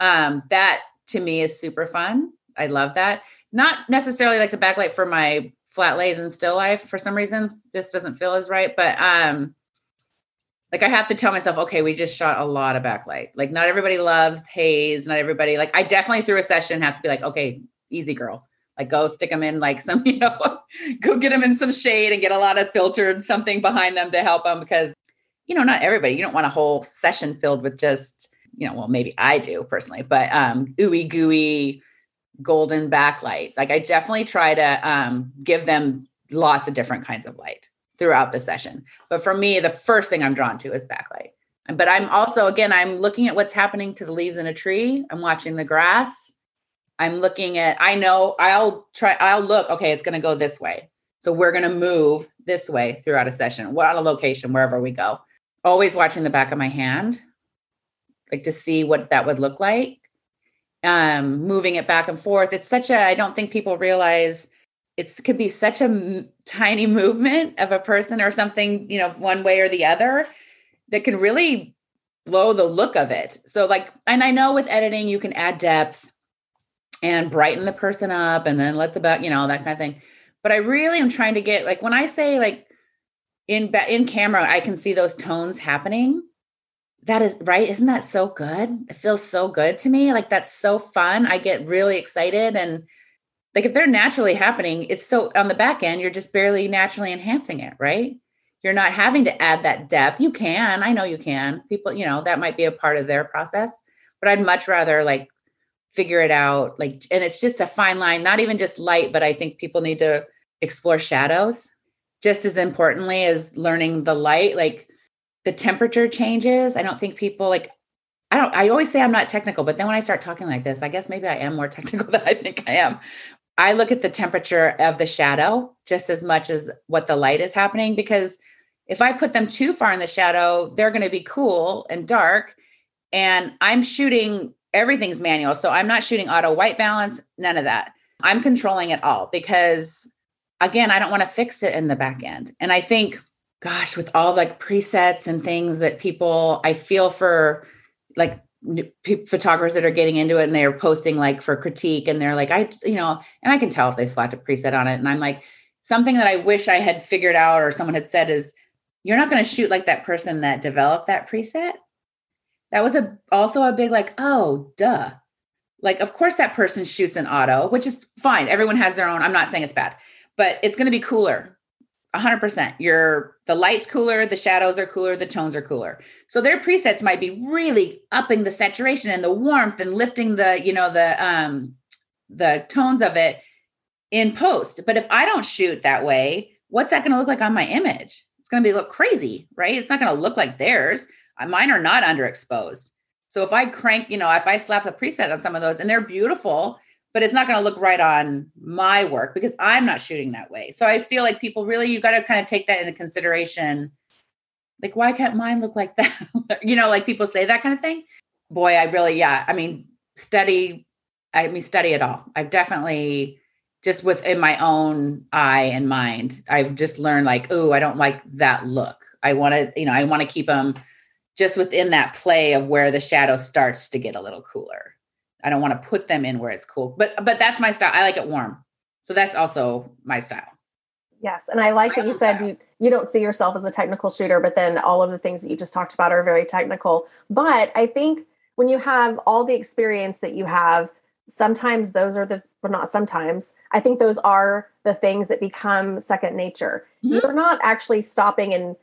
Speaker 1: Um, that to me is super fun. I love that. Not necessarily like the backlight for my flat lays and still life for some reason. This doesn't feel as right, but, um, like I have to tell myself, okay, we just shot a lot of backlight. Like not everybody loves haze. Not everybody like I definitely through a session have to be like, okay, easy girl like go stick them in like some you know go get them in some shade and get a lot of filtered something behind them to help them because you know not everybody you don't want a whole session filled with just you know well maybe i do personally but um ooey gooey golden backlight like i definitely try to um give them lots of different kinds of light throughout the session but for me the first thing i'm drawn to is backlight but i'm also again i'm looking at what's happening to the leaves in a tree i'm watching the grass I'm looking at, I know I'll try, I'll look, okay, it's going to go this way. So we're going to move this way throughout a session, what on a location, wherever we go. Always watching the back of my hand. like to see what that would look like. Um, moving it back and forth. It's such a, I don't think people realize it could be such a m- tiny movement of a person or something, you know, one way or the other that can really blow the look of it. So, like, and I know with editing, you can add depth and brighten the person up and then let the back, you know, that kind of thing. But I really am trying to get, like, when I say, like, in in camera i can see those tones happening that is right? Isn't that so good? It feels so good to me. Like that's so fun. I get really excited and like if they're naturally happening it's so on the back end you're just barely naturally enhancing it right? You're not having to add that depth. You can i know you can. People you know that might be a part of their process but i'd much rather like figure it out like and it's just a fine line not even just light but i think people need to explore shadows. Just as importantly as learning the light, like the temperature changes. I don't think people like, I don't, I always say I'm not technical, but then when I start talking like this, I guess maybe I am more technical than I think I am. I look at the temperature of the shadow just as much as what the light is happening because if I put them too far in the shadow, they're going to be cool and dark. And I'm shooting everything's manual. So I'm not shooting auto white balance, none of that. I'm controlling it all because again, I don't want to fix it in the back end. And I think, gosh, with all like presets and things that people, I feel for like photographers that are getting into it and they're posting like for critique and they're like, I, you know, and I can tell if they slapped a preset on it. And I'm like, something that I wish I had figured out or someone had said is, you're not going to shoot like that person that developed that preset. That was a also a big like, oh, duh. Like, of course, that person shoots an auto, which is fine. Everyone has their own. I'm not saying it's bad but it's going to be cooler 100% your the lights cooler the shadows are cooler the tones are cooler. So their presets might be really upping the saturation and the warmth and lifting the you know the um the tones of it in post. But if i don't shoot that way what's that going to look like on my image? It's going to be look crazy right? It's not going to look like theirs. Uh, mine are not underexposed. So if i crank you know if i slap a preset on some of those and they're beautiful but it's not going to look right on my work because I'm not shooting that way. So I feel like people really, you got to kind of take that into consideration. Like, why can't mine look like that? you know, like people say that kind of thing. Boy, I really, yeah. I mean, study, I mean, study it all. I've definitely just within my own eye and mind, I've just learned like, oh, I don't like that look. I want to, you know, I want to keep them just within that play of where the shadow starts to get a little cooler. I don't want to put them in where it's cool. But but that's my style. I like it warm. So that's also my style.
Speaker 2: Yes, and I like that you said you, you don't see yourself as a technical shooter, but then all of the things that you just talked about are very technical. But I think when you have all the experience that you have, sometimes those are the well not sometimes. I think those are the things that become second nature. Mm-hmm. You're not actually stopping and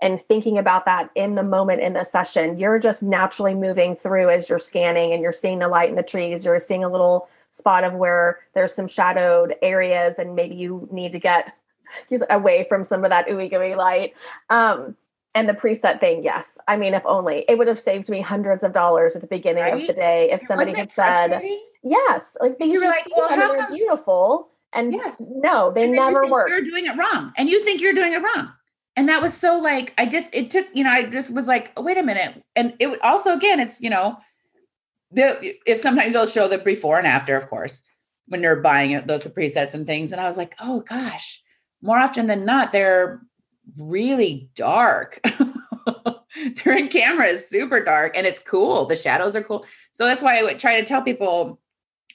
Speaker 2: and thinking about that in the moment in the session. You're just naturally moving through as you're scanning and you're seeing the light in the trees. You're seeing a little spot of where there's some shadowed areas and maybe you need to get away from some of that ooey gooey light. Um, and the preset thing, yes. I mean, if only it would have saved me hundreds of dollars at the beginning right? of the day if somebody had said, "Yes," like because you like, well, they're beautiful, and yes. no, they never work.
Speaker 1: You're doing it wrong, and you think you're doing it wrong and that was so like i just it took you know i just was like oh, wait a minute. And it also again it's you know the if sometimes they'll show the before and after of course when you're buying it those the presets and things. And i was like oh gosh more often than not they're really dark. They're in camera is super dark and it's cool. The shadows are cool. So that's why i would try to tell people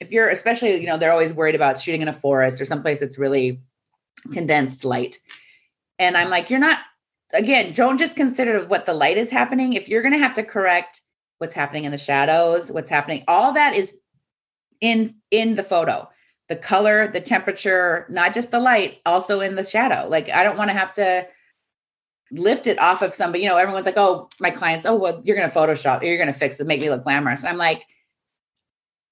Speaker 1: if you're especially you know they're always worried about shooting in a forest or someplace that's really condensed light and I'm like, you're not, again, don't just consider what the light is happening. If you're going to have to correct what's happening in the shadows, what's happening, all that is in in the photo. The color, the temperature, not just the light, also in the shadow. Like I don't want to have to lift it off of somebody. You know, everyone's like, "Oh, my clients, oh, well, you're to Photoshop, you're to fix it, make me look glamorous." I'm like,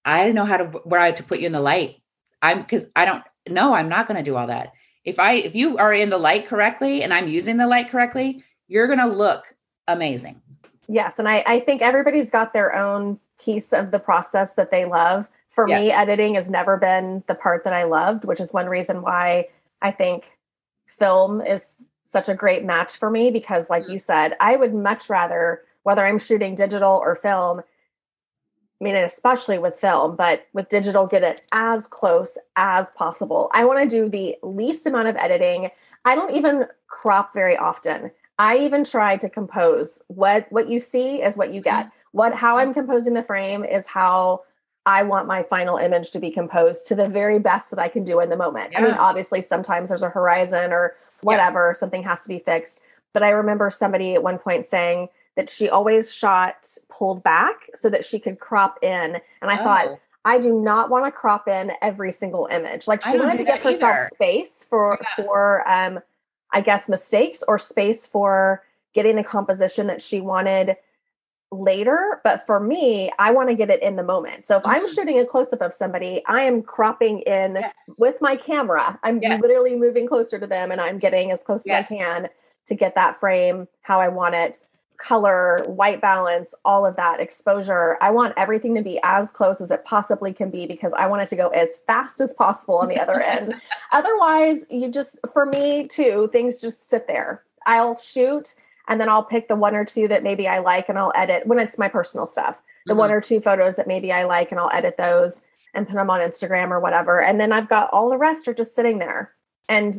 Speaker 1: I don't know how to where I have to put you in the light. I'm because I don't know. I'm not to do all that if I if you are in the light correctly and I'm using the light correctly, you're gonna look amazing.
Speaker 2: Yes. And I, I think everybody's got their own piece of the process that they love. For me, editing has never been the part that I loved, which is one reason why I think film is such a great match for me because like mm-hmm. you said, I would much rather whether I'm shooting digital or film, I mean, especially with film, but with digital, get it as close as possible. I want to do the least amount of editing. I don't even crop very often. I even try to compose. What what you see is what you get. Mm-hmm. What how I'm composing the frame is how I want my final image to be composed to the very best that I can do in the moment. Yeah. I mean, obviously, sometimes there's a horizon or whatever, yeah. something has to be fixed. But I remember somebody at one point saying, that she always shot pulled back so that she could crop in. And I oh. thought, I do not want to crop in every single image. Like she wanted to give herself either. space for yeah. for um I guess mistakes or space for getting the composition that she wanted later. But for me, I want to get it in the moment. So if mm-hmm. I'm shooting a close up of somebody, I am cropping in yes. with my camera. I'm yes. literally moving closer to them and I'm getting as close yes. as I can to get that frame how I want it color, white balance, all of that exposure. I want everything to be as close as it possibly can be because I want it to go as fast as possible on the other end. Otherwise, you just, for me too, things just sit there. I'll shoot and then I'll pick the one or two that maybe I like and I'll edit when it's my personal stuff. The mm-hmm. one or two photos that maybe I like and I'll edit those and put them on Instagram or whatever. And then I've got all the rest are just sitting there. And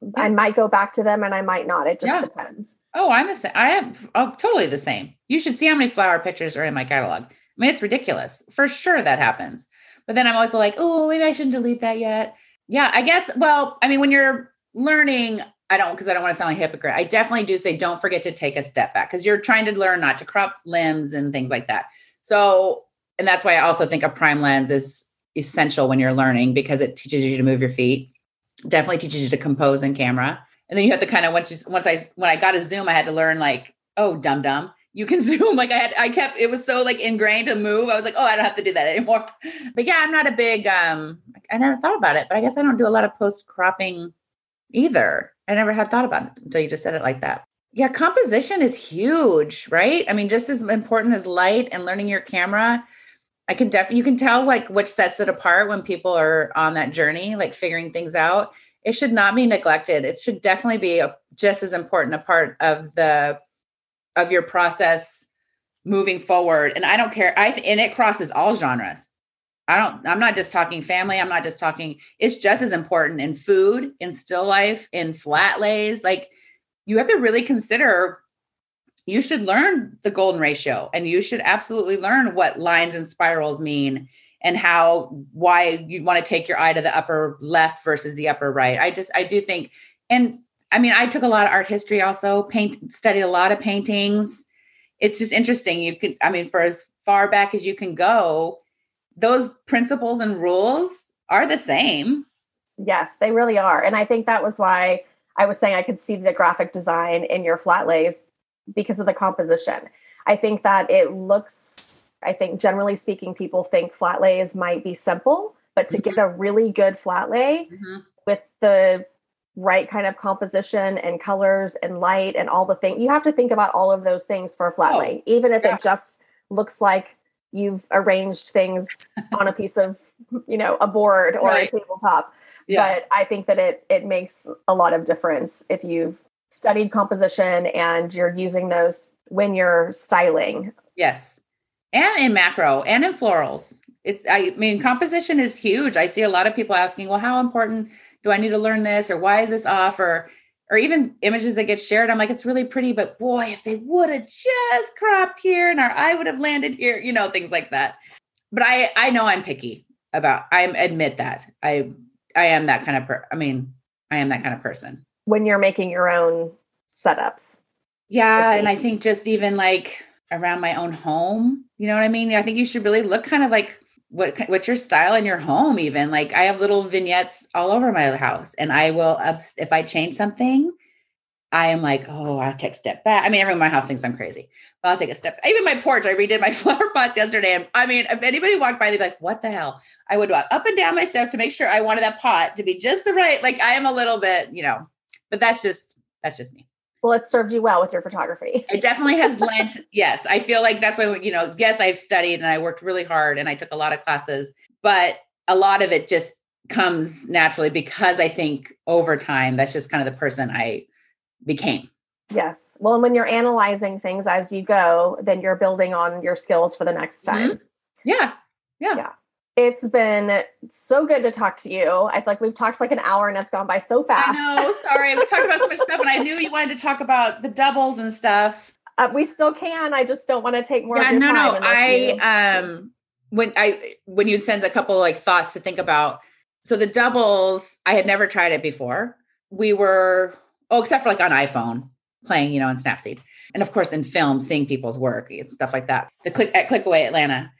Speaker 2: yeah. I might go back to them and I might not. It just yeah. depends.
Speaker 1: Oh, I'm the same. I have oh, totally the same. You should see how many flower pictures are in my catalog. I mean, it's ridiculous. For sure that happens. But then I'm always like, oh, maybe I shouldn't delete that yet. Yeah, I guess. Well, I mean, when you're learning, I don't because I don't want to sound like hypocrite. I definitely do say don't forget to take a step back because you're trying to learn not to crop limbs and things like that. So, and that's why I also think a prime lens is essential when you're learning because it teaches you to move your feet definitely teaches you to compose in camera. And then you have to kind of once you, once I when I got a zoom, I had to learn like, oh, dum dum. You can zoom. Like I had I kept it was so like ingrained to move. I was like, oh, I don't have to do that anymore. But yeah, I'm not a big um I never thought about it, but I guess I don't do a lot of post cropping either. I never had thought about it until you just said it like that. Yeah, composition is huge, right? I mean, just as important as light and learning your camera. I can definitely you can tell like which sets it apart when people are on that journey, like figuring things out. It should not be neglected. It should definitely be a, just as important a part of the of your process moving forward. And I don't care. I and it crosses all genres. I don't. I'm not just talking family. I'm not just talking. It's just as important in food, in still life, in flat lays. Like you have to really consider you should learn the golden ratio and you should absolutely learn what lines and spirals mean and how why you want to take your eye to the upper left versus the upper right. I just I do think and I mean I took a lot of art history also, paint studied a lot of paintings. It's just interesting. You could I mean for as far back as you can go, those principles and rules are the same.
Speaker 2: Yes, they really are. And I think that was why I was saying I could see the graphic design in your flat lays because of the composition. I think that it looks, I think generally speaking, people think flat lays might be simple, but to mm-hmm. get a really good flat lay mm-hmm. with the right kind of composition and colors and light and all the things, you have to think about all of those things for a flat oh, lay, even if yeah. it just looks like you've arranged things on a piece of you know a board or right. a tabletop yeah. but i think that it it makes a lot of difference if you've studied composition and you're using those when you're styling.
Speaker 1: Yes. And in macro and in florals. It, I mean, composition is huge. I see a lot of people asking, well, how important do I need to learn this? Or why is this off? Or, or even images that get shared. I'm like, it's really pretty, but boy, if they would have just cropped here and our eye would have landed here, you know, things like that. But I, I know I'm picky about, I admit that I, I am that kind of, per, I mean, I am that kind of person
Speaker 2: when you're making your own setups.
Speaker 1: Yeah. And I think just even like around my own home, you know what I mean? I think you should really look kind of like what what's your style in your home even like i have little vignettes all over my house and i will if i change something i am like oh i'll take a step back i mean everyone in my house thinks i'm crazy but i'll take a step even my porch i redid my flower pots yesterday and i mean if anybody walked by they'd be like what the hell i would walk up and down my steps to make sure i wanted that pot to be just the right like i am a little bit you know but that's just that's just me.
Speaker 2: Well, it served you well with your photography.
Speaker 1: it definitely has lent. Yes, I feel like that's why you know. Yes, I've studied and I worked really hard and I took a lot of classes, but a lot of it just comes naturally because I think over time that's just kind of the person I became.
Speaker 2: Yes. Well, and when you're analyzing things as you go, then you're building on your skills for the next time. Mm-hmm.
Speaker 1: Yeah. Yeah.
Speaker 2: Yeah. It's been so good to talk to you. I feel like we've talked for like an hour and it's gone by so fast.
Speaker 1: I know. Sorry. We talked about so much stuff and I knew you wanted to talk about the doubles and stuff.
Speaker 2: Uh, we still can. I just don't want to take more
Speaker 1: yeah,
Speaker 2: of your
Speaker 1: no,
Speaker 2: time.
Speaker 1: no.
Speaker 2: unless
Speaker 1: I
Speaker 2: you-
Speaker 1: um when I when you'd send a couple like thoughts to think about. So the doubles, I had never tried it before. We were oh, except for like on iPhone playing, you know, in Snapseed. And of course in film, seeing people's work and stuff like that. The click at Clickaway Atlanta.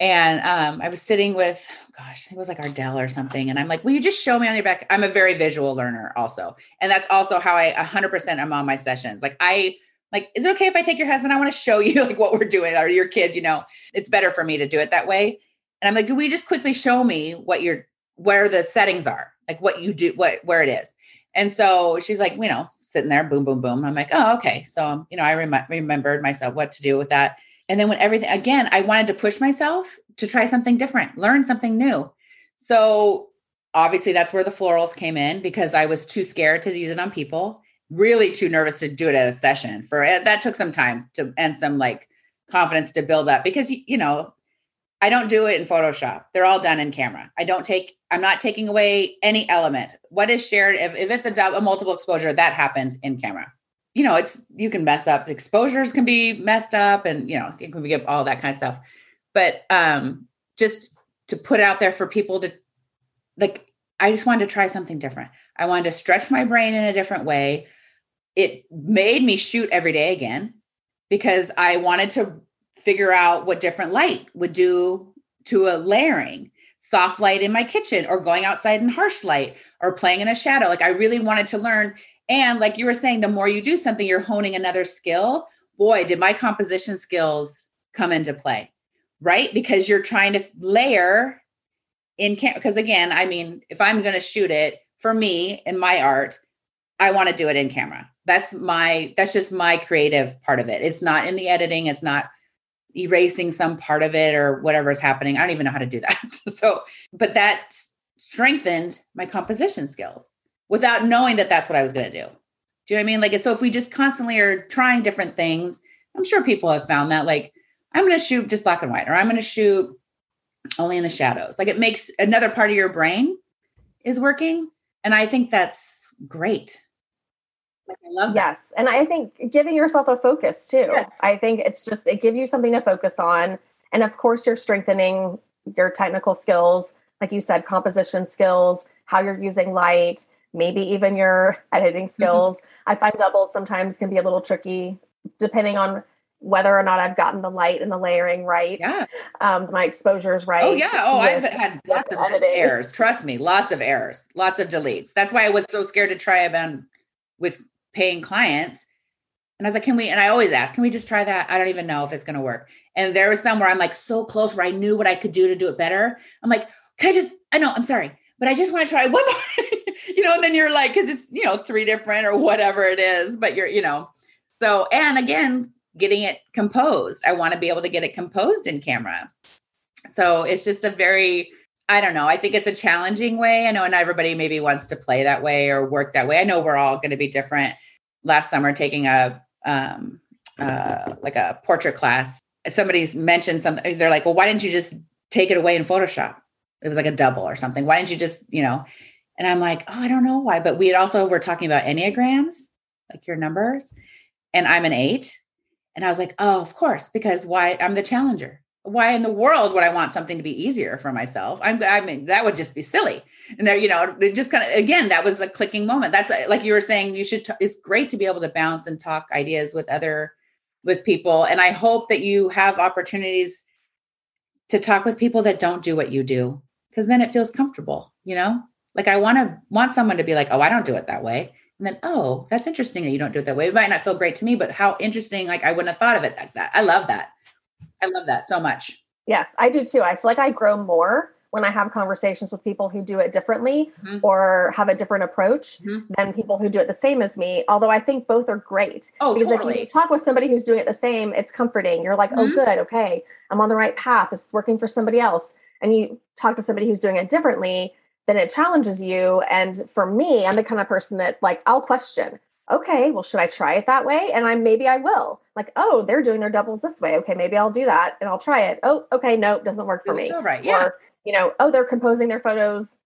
Speaker 1: And um, I was sitting with, gosh, it was like Ardell or something. And I'm like, will you just show me on your back? I'm a very visual learner also. And that's also how I 100% am on my sessions. Like I, like, is it okay if I take your husband? I want to show you like what we're doing or your kids, you know, it's better for me to do it that way. And I'm like, will you just quickly show me what your, where the settings are, like what you do, what, where it is. And so she's like, you know, sitting there, boom, boom, boom. I'm like, oh, okay. So, you know, I rem- remembered myself what to do with that. And then when everything, again, I wanted to push myself to try something different, learn something new. So obviously that's where the florals came in because I was too scared to use it on people, really too nervous to do it at a session for it. That took some time to, and some like confidence to build up because, you, know, I don't do it in Photoshop. They're all done in camera. I don't take, I'm not taking away any element. What is shared, if, if it's a, a multiple exposure, that happened in camera. You know, it's, you can mess up. Exposures can be messed up and, you know, it can be all that kind of stuff. But um, just to put out there for people to, like, I just wanted to try something different. I wanted to stretch my brain in a different way. It made me shoot every day again because I wanted to figure out what different light would do to a layering soft light in my kitchen or going outside in harsh light or playing in a shadow like i really wanted to learn and like you were saying the more you do something you're honing another skill. Boy did my composition skills come into play right? Because you're trying to layer in camp because again i mean if i'm going to shoot it for me in my art i want to do it in camera. That's my that's just my creative part of it. It's not in the editing it's not erasing some part of it or whatever is happening. I don't even know how to do that. so, but that strengthened my composition skills without knowing that that's what I was going to do. Do you know what I mean? Like, so if we just constantly are trying different things, I'm sure people have found that like, I'm going to shoot just black and white, or I'm going to shoot only in the shadows. Like it makes another part of your brain is working. And I think that's great. Like I love that.
Speaker 2: Yes. And I think giving yourself a focus too.
Speaker 1: Yes.
Speaker 2: I think it's just, it gives you something to focus on. And of course, you're strengthening your technical skills, like you said, composition skills, how you're using light, maybe even your editing
Speaker 1: Mm-hmm.
Speaker 2: skills. I find doubles sometimes can be a little tricky depending on whether or not I've gotten the light and the layering right,
Speaker 1: Yeah.
Speaker 2: um, my exposures right.
Speaker 1: Oh yeah. Oh, I've had lots of
Speaker 2: editing.
Speaker 1: errors. Trust me, lots of errors, lots of deletes. That's why I was so scared to try about with paying clients. And I was like, can we? And I always ask, can we just try that? I don't even know if it's going to work. And there was some where I'm like so close where I knew what I could do to do it better. I'm like, can I just? I know, I'm sorry, but I just want to try one more. You know, and then you're like, because it's you know three different or whatever it is, but you're you know, so and again, getting it composed. I want to be able to get it composed in camera. So it's just a very, I don't know. I think it's a challenging way. I know, and everybody maybe wants to play that way or work that way. I know we're all going to be different. Last summer, taking a um, uh, like a portrait class, somebody's mentioned something. They're like, "Well, why didn't you just take it away in Photoshop?" It was like a double or something. Why didn't you just, you know? And I'm like, "Oh, I don't know why." But we had also were talking about enneagrams, like your numbers, and I'm an eight. And I was like, oh, of course, because why? I'm the challenger. Why in the world would I want something to be easier for myself? I'm, I mean, that would just be silly. And there, you know, it just kind of, again, that was a clicking moment. That's uh, like you were saying, you should, t- it's great to be able to bounce and talk ideas with other, with people. And I hope that you have opportunities to talk with people that don't do what you do, because then it feels comfortable, you know? Like I want to want someone to be like, oh, I don't do it that way. And then, oh, that's interesting that you don't do it that way. It might not feel great to me, but how interesting. Like I wouldn't have thought of it like that. I love that. I love that so much.
Speaker 2: Yes, I do too. I feel like I grow more when I have conversations with people who do it differently
Speaker 1: Mhm.
Speaker 2: or have a different approach
Speaker 1: Mhm.
Speaker 2: than people who do it the same as me. Although I think both are great.
Speaker 1: Oh,
Speaker 2: because if you talk with somebody who's doing it the same, it's comforting. You're like, oh,
Speaker 1: Mhm.
Speaker 2: good, okay, I'm on the right path. This is working for somebody else. And you talk to somebody who's doing it differently, then it challenges you. And for me, I'm the kind of person that like I'll question. Okay, well, should I try it that way? And I maybe I will. like, oh, they're doing their doubles this way. Okay, maybe I'll do that and I'll try it. Oh, okay, no, doesn't work for me.
Speaker 1: right. Yeah.
Speaker 2: Or, you know, oh, they're composing their photos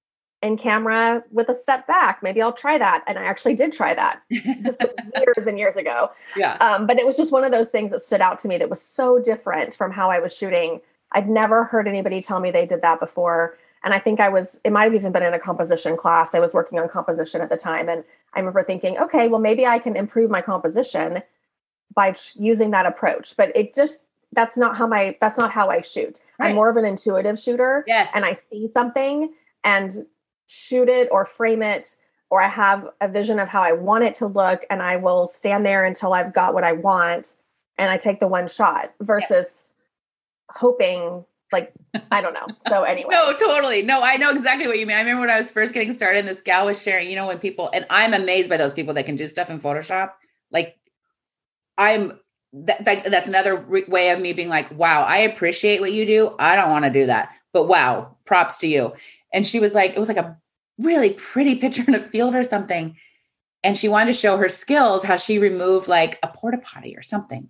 Speaker 2: in camera with a step back. Maybe I'll try that. And I actually did try that. This was years and years ago.
Speaker 1: yeah.
Speaker 2: Um, but it was just one of those things that stood out to me that was so different from how I was shooting. I'd never heard anybody tell me they did that before. And I think I was, it might have even been in a composition class. I was working on composition at the time. And I remember thinking, okay, well, maybe I can improve my composition by sh- using that approach. But it just, that's not how my, that's not how I shoot.
Speaker 1: Right.
Speaker 2: I'm more of an intuitive shooter
Speaker 1: Yes.
Speaker 2: and I see something and shoot it or frame it, or I have a vision of how I want it to look, and I will stand there until I've got what I want, and I take the one shot versus hoping, like, I don't know. So, anyway,
Speaker 1: No, totally. No, I know exactly what you mean. I remember when I was first getting started, and this gal was sharing, you know, when people, and I'm amazed by those people that can do stuff in Photoshop. Like, I'm, that, that that's another re- way of me being like, wow, I appreciate what you do. I don't want to do that, but wow, props to you. And she was like, it was like a really pretty picture in a field or something. And she wanted to show her skills, how she removed like a porta potty or something.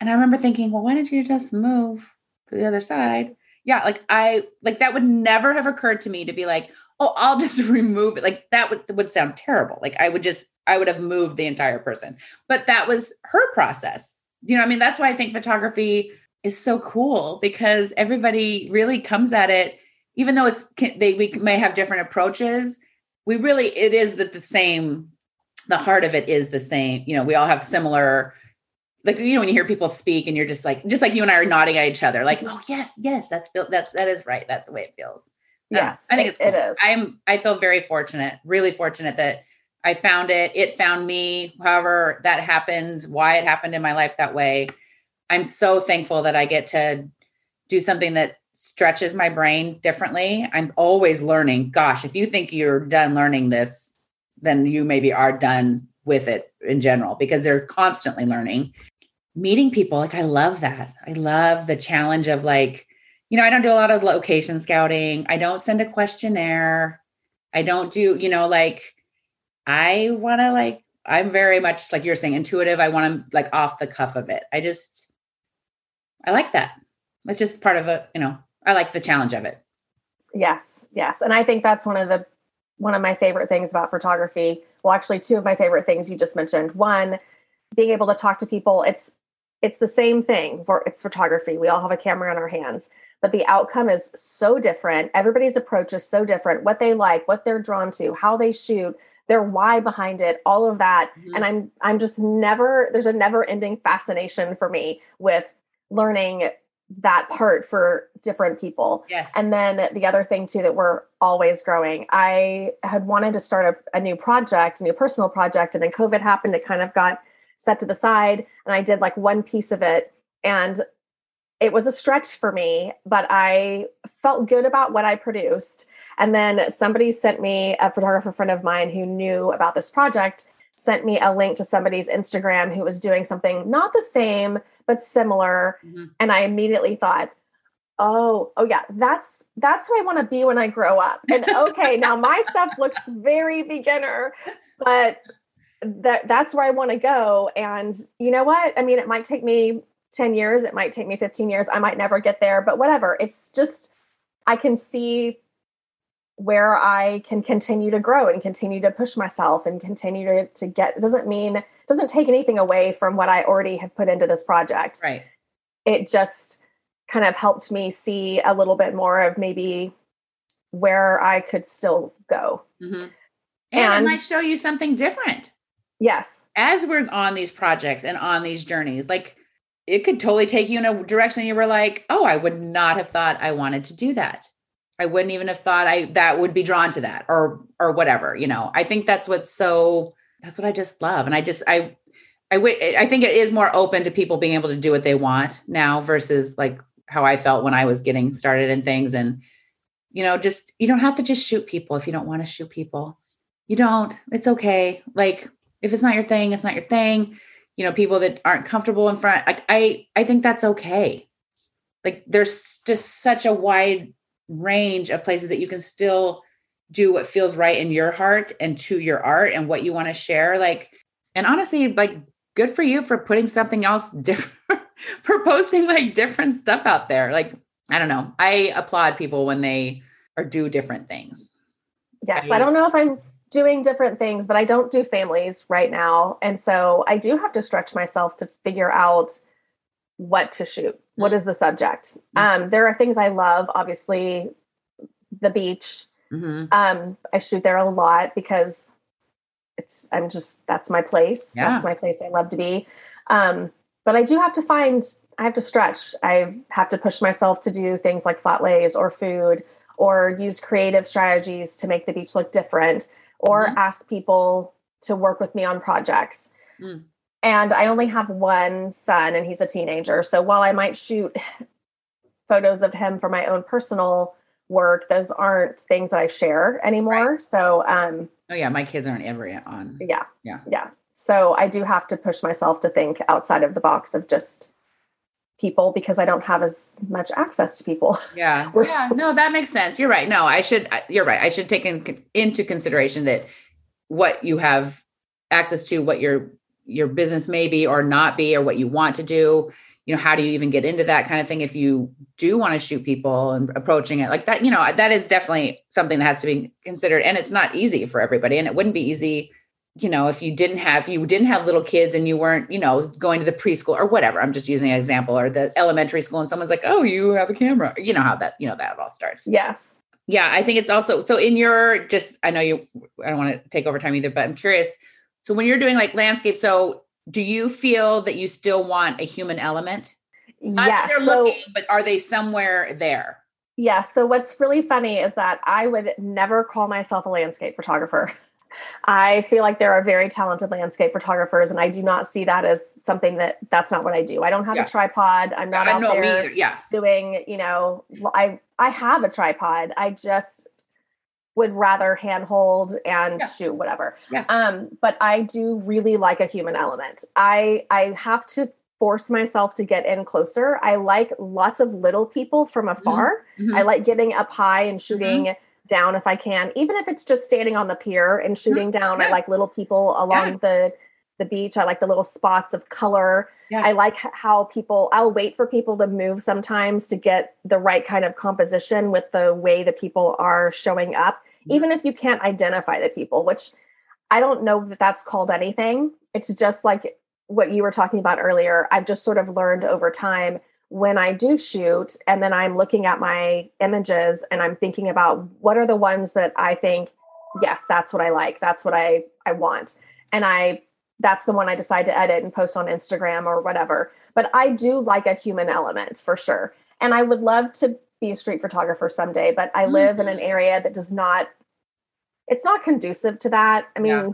Speaker 1: And I remember thinking, well, why didn't you just move the other side? yeah like i like that would never have occurred to me to be like oh i'll just remove it. Like that would would sound terrible. Like i would just i would have moved the entire person. But that was her process. You know i mean that's why i think photography is so cool because everybody really comes at it even though it's they we may have different approaches we really it is that the same the heart of it is the same. You know we all have similar like you know when you hear people speak and you're just like just like you and I are nodding at each other like mm-hmm. oh yes yes that's that's that is right. That's the way it feels.
Speaker 2: Yes,
Speaker 1: I think
Speaker 2: it-
Speaker 1: it's cool.
Speaker 2: it is.
Speaker 1: I'm I feel very fortunate really fortunate that I found it. It found me however that happened why it happened in my life that way. I'm so thankful that I get to do something that stretches my brain differently. I'm always learning. Gosh if you think you're done learning this then you maybe are done with it in general because they're constantly learning meeting people like i love that i love the challenge of like you know i don't do a lot of location scouting i don't send a questionnaire i don't do you know like i want to like i'm very much like you're saying intuitive i want to like off the cuff of it i just i like that it's just part of it you know i like the challenge of it
Speaker 2: Yes, yes. And I think that's one of the one of my favorite things about photography. Well, actually two of my favorite things you just mentioned. One, being able to talk to people. It's it's the same thing for it's photography. We all have a camera in our hands, but the outcome is so different. Everybody's approach is so different. What they like, what they're drawn to, how they shoot, their why behind it, all of that.
Speaker 1: Mhm.
Speaker 2: And I'm I'm just never there's a never-ending fascination for me with learning that part for different people.
Speaker 1: yes
Speaker 2: And then the other thing too that we're always growing. I had wanted to start a, a new project, a new personal project, and then COVID happened. It kind of got set to the side, and I did like one piece of it, and it was a stretch for me, but I felt good about what I produced. And then somebody sent me a photographer friend of mine who knew about this project sent me a link to somebody's Instagram who was doing something not the same but similar
Speaker 1: Mhm.
Speaker 2: and I immediately thought oh oh yeah that's that's who i want to be when i grow up and okay now my stuff looks very beginner but that that's where i want to go and you know what i mean it might take me 10 years it might take me 15 years i might never get there but whatever it's just i can see where i can continue to grow and continue to push myself and continue to, to get it doesn't mean doesn't take anything away from what i already have put into this project
Speaker 1: right
Speaker 2: it just kind of helped me see a little bit more of maybe where I could still go.
Speaker 1: Mhm. and,
Speaker 2: And-
Speaker 1: it might show you something different
Speaker 2: Yes.
Speaker 1: as we're on these projects and on these journeys, like it could totally take you in a direction you were like, oh, I would not have thought I wanted to do that. I wouldn't even have thought I that would be drawn to that or or whatever, you know. I think that's what's so that's what I just love. And I just I I I think it is more open to people being able to do what they want now versus like how I felt when I was getting started in things and you know, just you don't have to just shoot people if you don't want to shoot people. You don't. It's okay. Like if it's not your thing, it's not your thing. You know, people that aren't comfortable in front. Like I, I think that's okay. Like there's just such a wide range of places that you can still do what feels right in your heart and to your art and what you want to share. Like, and honestly, like good for you for putting something else different, for posting like different stuff out there. Like, I don't know. I applaud people when they or do different things.
Speaker 2: Yes. I, I don't know if I'm doing different things, but I don't do families right now. And so I do have to stretch myself to figure out what to shoot. Mm-hmm. What is the subject? Mm-hmm. Um, there are things I love, obviously, the beach. Mm-hmm. Um, I shoot there a lot because it's I'm just that's my place. Yeah. That's my place I love to be. Um, but I do have to find I have to stretch. I have to push myself to do things like flat lays or food or use creative strategies to make the beach look different or mm-hmm. ask people to work with me on projects. Mm. And I only have one son and he's a teenager. So while I might shoot photos of him for my own personal work, those aren't things that I share anymore. Right. So um
Speaker 1: Oh yeah, my kids aren't ever on.
Speaker 2: Yeah. Yeah. Yeah. So I do have to push myself to think outside of the box of just people because I don't have as much access to people.
Speaker 1: Yeah. yeah. No, that makes sense. You're right. No, I should, you're right. I should take in, into consideration that what you have access to, what your, your business may be or not be, or what you want to do, you know, how do you even get into that kind of thing? If you do want to shoot people and approaching it like that, you know, that is definitely something that has to be considered. And it's not easy for everybody. And it wouldn't be easy you know, if you didn't have you didn't have little kids and you weren't, you know, going to the preschool or whatever. I'm just using an example, or the elementary school, and someone's like, "Oh, you have a camera." You know how that you know that all starts.
Speaker 2: Yes.
Speaker 1: Yeah, I think it's also so in your just. I know you. I don't want to take over time either, but I'm curious. So when you're doing like landscape, so do you feel that you still want a human element?
Speaker 2: Yeah.
Speaker 1: They're so, looking, but are they somewhere there?
Speaker 2: Yeah. So what's really funny is that I would never call myself a landscape photographer. I feel like there are very talented landscape photographers, and I do not see that as something that that's not what I do. I don't have yeah. a tripod. I'm not out there
Speaker 1: yeah.
Speaker 2: doing, you know, I I have a tripod. I just would rather handhold and yeah. shoot whatever.
Speaker 1: Yeah.
Speaker 2: Um, but I do really like a human element. I I have to force myself to get in closer. I like lots of little people from afar. Mm-hmm. I like getting up high and shooting. Mm-hmm down if I can, even if it's just standing on the pier and mm-hmm. shooting down. Yeah. I like little people along yeah. the the beach. I like the little spots of color. Yeah. I like how people, I'll wait for people to move sometimes to get the right kind of composition with the way the people are showing up, mm-hmm. even if you can't identify the people, which I don't know that that's called anything. It's just like what you were talking about earlier. I've just sort of learned over time when I do shoot and then I'm looking at my images and I'm thinking about what are the ones that I think, yes, that's what I like. That's what I, I want. And I, that's the one I decide to edit and post on Instagram or whatever. But I do like a human element for sure. And I would love to be a street photographer someday, but I live mm-hmm. in an mm-hmm. area that does not, it's not conducive to that. I mean, yeah.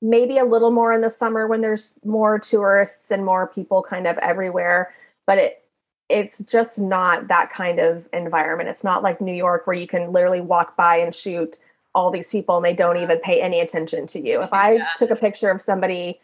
Speaker 2: maybe a little more in the summer when there's more tourists and more people kind of everywhere, but it, it's just not that kind of environment. It's not like New York where you can literally walk by and shoot all these people and they don't even pay any attention to you. If I yeah. took a picture of somebody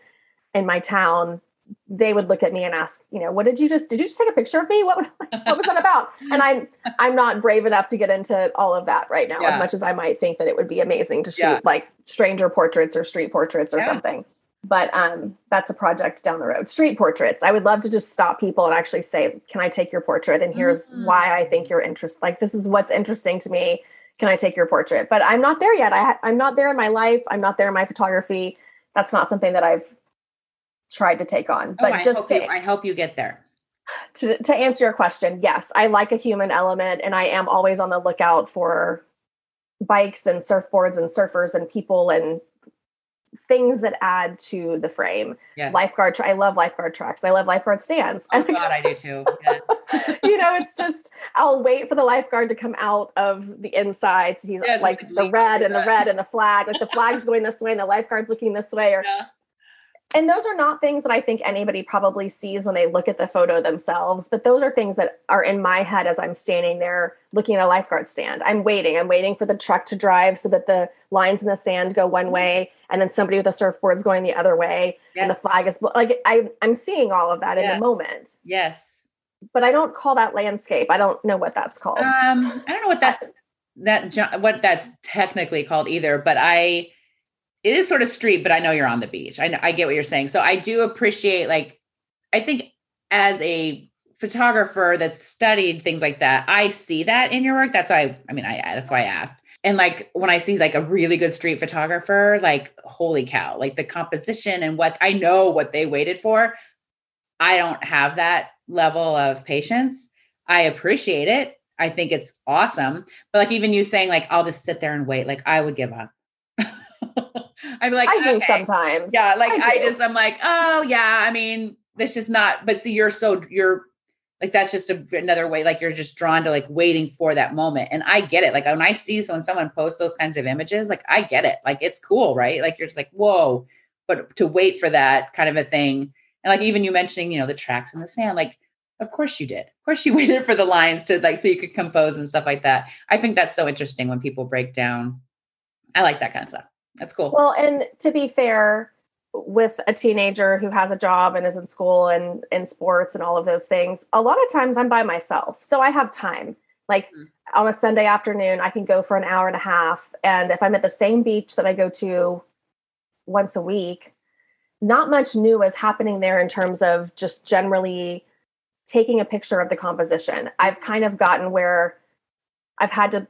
Speaker 2: in my town, they would look at me and ask, you know, what did you just did you just take a picture of me? What was what was that about? And I'm I'm not brave enough to get into all of that right now, yeah. as much as I might think that it would be amazing to shoot yeah. like stranger portraits or street portraits or something but um, that's a project down the road. Street portraits. I would love to just stop people and actually say, "Can I take your portrait?" And here's mm-hmm. why I think you're interested. Like this is what's interesting to me. Can I take your portrait? But I'm not there yet. I I'm not there in my life. I'm not there in my photography. That's not something that I've tried to take on. But oh, I just
Speaker 1: hope you, I hope you get there.
Speaker 2: To, to answer your question, yes, I like a human element, and I am always on the lookout for bikes and surfboards and surfers and people and things that add to the frame. Yes. Lifeguard, tra- I love lifeguard trucks. I love lifeguard stands.
Speaker 1: Oh God, I do too.
Speaker 2: Yeah. you know, it's just I'll wait for the lifeguard to come out of the inside. So he's yes, like the red and the red and the flag, like the flag's going this way and the lifeguard's looking this way, or yeah and those are not things that I think anybody probably sees when they look at the photo themselves, but those are things that are in my head as I'm standing there looking at a lifeguard stand. I'm waiting. I'm waiting for the truck to drive so that the lines in the sand go one way and then somebody with a surfboard is going the other way yes. and the flag is like I I'm seeing all of that in the moment.
Speaker 1: Yes.
Speaker 2: But I don't call that landscape. I don't know what that's called. Um
Speaker 1: I don't know what that that what that's technically called either, but I it is sort of street, but I know you're on the beach. I know, I get what you're saying. So I do appreciate like I think as a photographer that's studied things like that, I see that in your work. That's why I mean I that's why I asked. And like when I see like a really good street photographer, like holy cow, like the composition and what I know what they waited for. I don't have that level of patience. I appreciate it. I think it's awesome. But like even you saying like I'll just sit there and wait, like I would give up. Be like
Speaker 2: I do sometimes.
Speaker 1: Yeah, like I, I, just I'm like, oh yeah, I mean, this just not but see you're so you're like that's just a, another way like you're just drawn to like waiting for that moment and i get it like when i see so when someone posts those kinds of images like i get it like it's cool right? Like you're just like whoa but to wait for that kind of a thing and like even you mentioning you know the tracks in the sand like of course you did. Of course you waited for the lines to like so you could compose and stuff like that. I think that's so interesting when people break down. I like that kind of stuff that's cool
Speaker 2: well and to be fair with a teenager who has a job and is in school and in sports and all of those things, a lot of times I'm by myself. So I have time. Like mm-hmm. on a Sunday afternoon, I can go for an hour and a half. And if I'm at the same beach that I go to once a week, not much new is happening there in terms of just generally taking a picture of the composition. I've kind of gotten where I've had to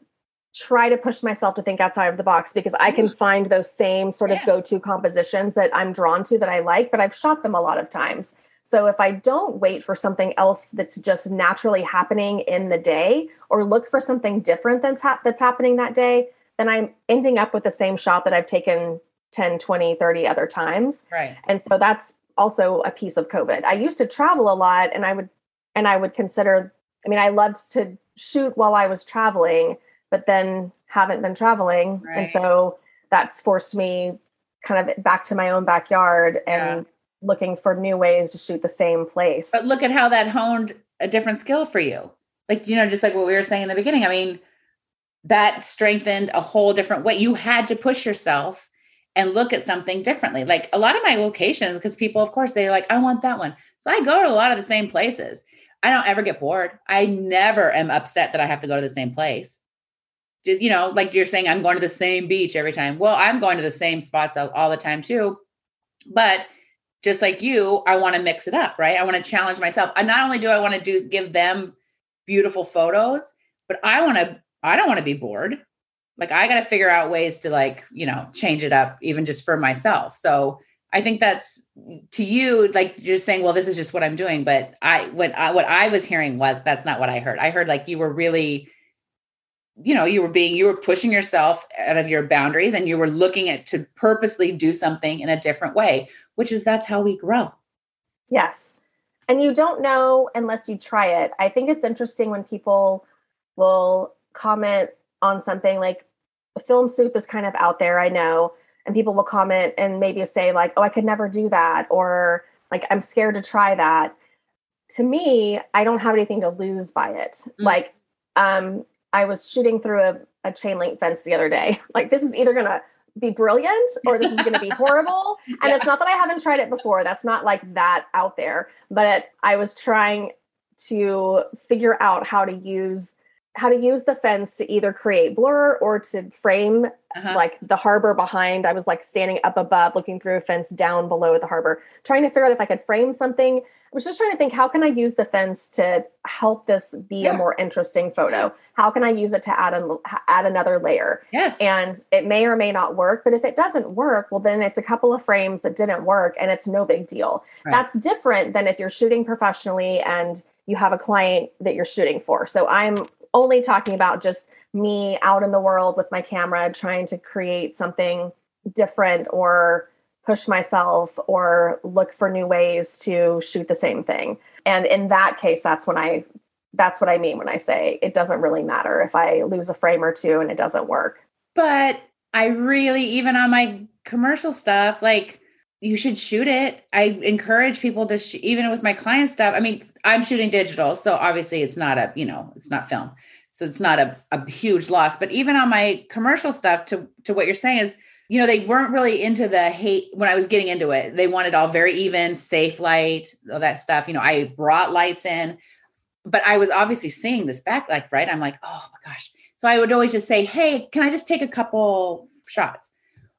Speaker 2: try to push myself to think outside of the box because I can mm. find those same sort of yes. go to compositions that I'm drawn to that I like, but I've shot them a lot of times. So if I don't wait for something else that's just naturally happening in the day or look for something different that's, ha- that's happening that day, then I'm ending up with the same shot that I've taken 10, 20, 30 other times.
Speaker 1: Right.
Speaker 2: And so that's also a piece of COVID. I used to travel a lot and I would and I would consider I mean I loved to shoot while I was traveling but then haven't been traveling. Right. And so that's forced me kind of back to my own backyard and yeah. looking for new ways to shoot the same place.
Speaker 1: But look at how that honed a different skill for you. Like, you know, just like what we were saying in the beginning. I mean, that strengthened a whole different way. You had to push yourself and look at something differently. Like a lot of my locations, because people, of course, they like, I want that one. So I go to a lot of the same places. I don't ever get bored. I never am upset that I have to go to the same place just you know like you're saying i'm going to the same beach every time. Well i'm going to the same spots all, all the time too. But just like you i want to mix it up right? I want to challenge myself. And not only do i want to do give them beautiful photos but i want to i don't want to be bored. Like i got to figure out ways to like you know change it up even just for myself. So i think that's to you like you're saying well this is just what i'm doing but i what i what i was hearing was that's not what i heard. I heard like you were really you know you were being you were pushing yourself out of your boundaries and you were looking at to purposely do something in a different way which is that's how we grow.
Speaker 2: Yes. And you don't know unless you try it. I think it's interesting when people will comment on something like film soup is kind of out there i know. And people will comment and maybe say like oh i could never do that or like i'm scared to try that. To me i don't have anything to lose by it. Mm-hmm. like um I was shooting through a, a chain link fence the other day. Like, this is either going to be brilliant or this is going to be horrible. And yeah. it's not that I haven't tried it before. That's not like that out there. But I was trying to figure out how to use how to use the fence to either create blur or to frame uh-huh. like the harbor behind. I was like standing up above, looking through a fence down below the harbor, trying to figure out if I could frame something. Was just trying to think, how can I use the fence to help this be yeah. a more interesting photo? How can I use it to add an, add another layer?
Speaker 1: Yes.
Speaker 2: And it may or may not work, but if it doesn't work, well, then it's a couple of frames that didn't work and it's no big deal. Right. That's different than if you're shooting professionally and you have a client that you're shooting for. So I'm only talking about just me out in the world with my camera trying to create something different or push myself or look for new ways to shoot the same thing. And in that case that's when I that's what I mean when I say it doesn't really matter if I lose a frame or two and it doesn't work.
Speaker 1: But I really even on my commercial stuff like you should shoot it. I encourage people to sh- even with my client stuff. I mean, I'm shooting digital, so obviously it's not a, you know, it's not film. So it's not a, a huge loss. But even on my commercial stuff, to to what you're saying is, you know, they weren't really into the hate when I was getting into it. They wanted all very even, safe light, all that stuff. You know, I brought lights in, but I was obviously seeing this back, like, right? I'm like, oh my gosh. So I would always just say, hey, can I just take a couple shots?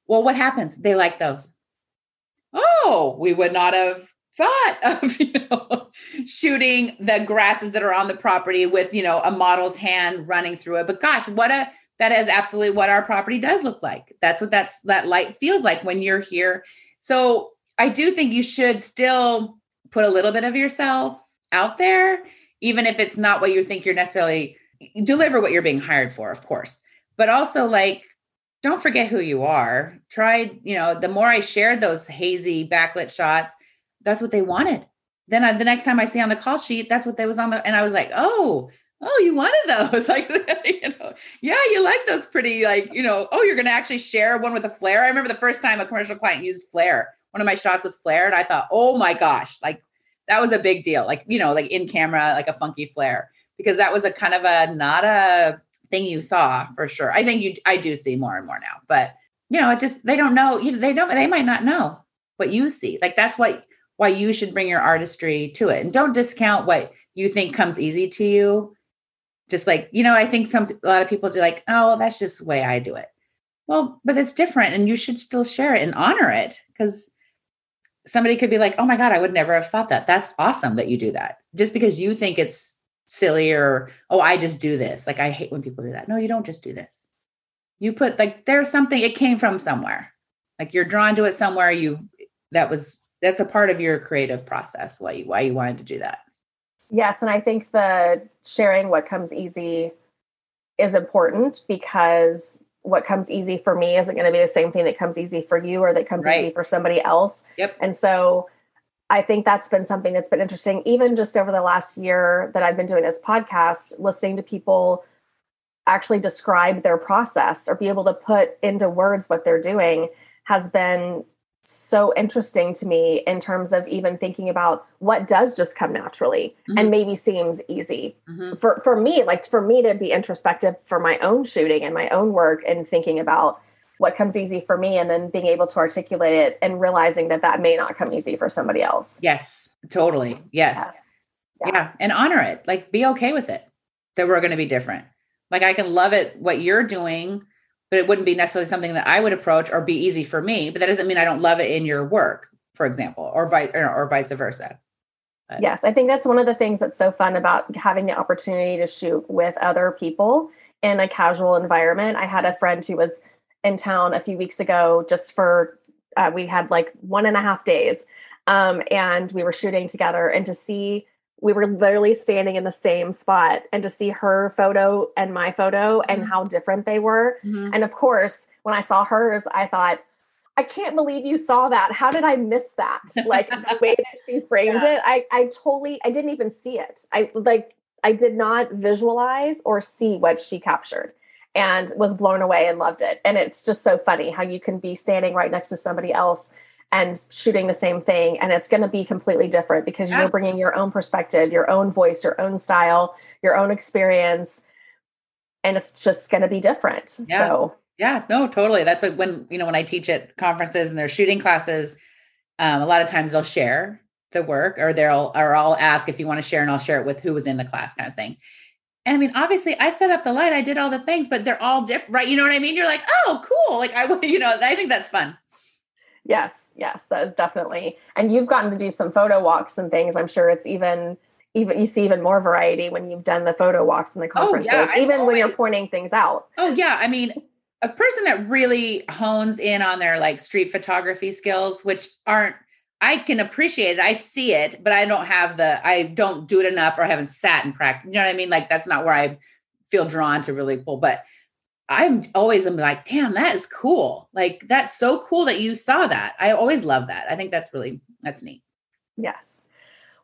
Speaker 1: Well, what happens? They like those. Oh, we would not have thought of you know shooting the grasses that are on the property with you know a model's hand running through it but gosh what a that is absolutely what our property does look like. That's what that's that light feels like when you're here. So i do think you should still put a little bit of yourself out there even if it's not what you think you're necessarily deliver what you're being hired for of course. But also like don't forget who you are. Try you know the more i shared those hazy backlit shots that's what they wanted. Then I, the next time I see on the call sheet, that's what they was on the, and I was like, oh, oh, you wanted those, like, you know, yeah, you like those pretty, like, you know, oh, you're to actually share one with a flare. I remember the first time a commercial client used flare, one of my shots with flare, and I thought, oh my gosh, like that was a big deal, like you know, like in camera, like a funky flare, because that was a kind of a not a thing you saw for sure. I think you, I do see more and more now, but you know, it just they don't know, you know, they don't, they might not know what you see. Like that's what why you should bring your artistry to it and don't discount what you think comes easy to you just like you know i think some a lot of people do like oh that's just the way i do it. Well but it's different and you should still share it and honor it because somebody could be like oh my god i would never have thought that. That's awesome that you do that. Just because you think it's silly or oh i just do this. Like i hate when people do that. No you don't just do this. You put like there's something it came from somewhere. Like you're drawn to it somewhere. You've that was that's a part of your creative process why you why you wanted to do that
Speaker 2: yes and i think the sharing what comes easy is important because what comes easy for me isn't going to be the same thing that comes easy for you or that comes right. easy for somebody else
Speaker 1: yep
Speaker 2: and so i think that's been something that's been interesting even just over the last year that i've been doing this podcast listening to people actually describe their process or be able to put into words what they're doing has been so interesting to me in terms of even thinking about what does just come naturally mm-hmm. and maybe seems easy mm-hmm. for for me like for me to be introspective for my own shooting and my own work and thinking about what comes easy for me and then being able to articulate it and realizing that that may not come easy for somebody else
Speaker 1: yes totally yes, yes. Yeah. yeah and honor it like be okay with it that we're going to be different like i can love it what you're doing but it wouldn't be necessarily something that I would approach or be easy for me. But that doesn't mean I don't love it in your work, for example, or vice or, or vice versa.
Speaker 2: But. Yes, I think that's one of the things that's so fun about having the opportunity to shoot with other people in a casual environment. I had a friend who was in town a few weeks ago just for uh, we had like one and a half days um, and we were shooting together and to see we were literally standing in the same spot and to see her photo and my photo mm-hmm. and how different they were. Mm-hmm. And of course, when I saw hers, I thought, I can't believe you saw that. How did I miss that? Like the way that she framed yeah. it, I I totally I didn't even see it. I like I did not visualize or see what she captured and was blown away and loved it. And it's just so funny how you can be standing right next to somebody else and shooting the same thing and it's going to be completely different because yeah. you're bringing your own perspective your own voice your own style your own experience and it's just going to be different yeah. so
Speaker 1: yeah no totally that's like when you know when i teach at conferences and they're shooting classes um, a lot of times they'll share the work or they'll or i'll ask if you want to share and i'll share it with who was in the class kind of thing and I mean, obviously, I set up the light, I did all the things, but they're all different, right? You know what I mean? You're like, oh, cool. Like, I, you know, I think that's fun.
Speaker 2: Yes, yes, that is definitely. And you've gotten to do some photo walks and things. I'm sure it's even even you see even more variety when you've done the photo walks and the conferences, oh, yeah, even always, when you're pointing things out.
Speaker 1: Oh yeah, I mean, a person that really hones in on their like street photography skills, which aren't I can appreciate it. I see it, but I don't have the I don't do it enough or I haven't sat and practiced. You know what I mean? Like that's not where I feel drawn to really pull. But I'm always I'm like, damn, that is cool. Like that's so cool that you saw that. I always love that. I think that's really that's neat.
Speaker 2: Yes.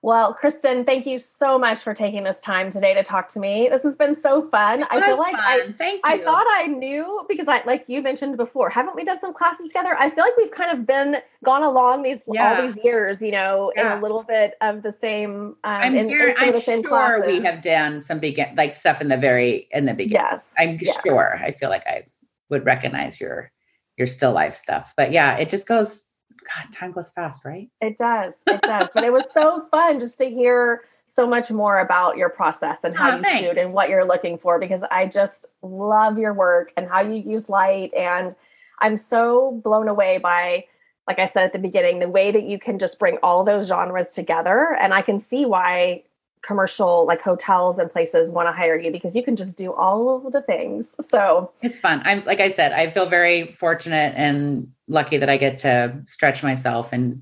Speaker 2: Well, Kristin, thank you so much for taking this time today to talk to me. This has been so fun. I feel like fun. I, I thought I knew because I like you mentioned before, haven't we done some classes together? I feel like we've kind of been gone along these yeah. all these years, you know, yeah. in a little bit of the same um I'm, in,
Speaker 1: in I'm
Speaker 2: sure
Speaker 1: classes. we have done some begin like stuff in the very in the beginning.
Speaker 2: Yes.
Speaker 1: I'm
Speaker 2: yes.
Speaker 1: sure. I feel like I would recognize your your still life stuff. But yeah, it just goes God, time goes fast, right?
Speaker 2: It does. It does. but it was so fun just to hear so much more about your process and how oh, you thanks. shoot and what you're looking for because I just love your work and how you use light and I'm so blown away by, like I said at the beginning, the way that you can just bring all those genres together. And I can see why commercial like hotels and places want to hire you because you can just do all of the things. So
Speaker 1: it's fun. I'm like I said, I feel very fortunate and lucky that I get to stretch myself and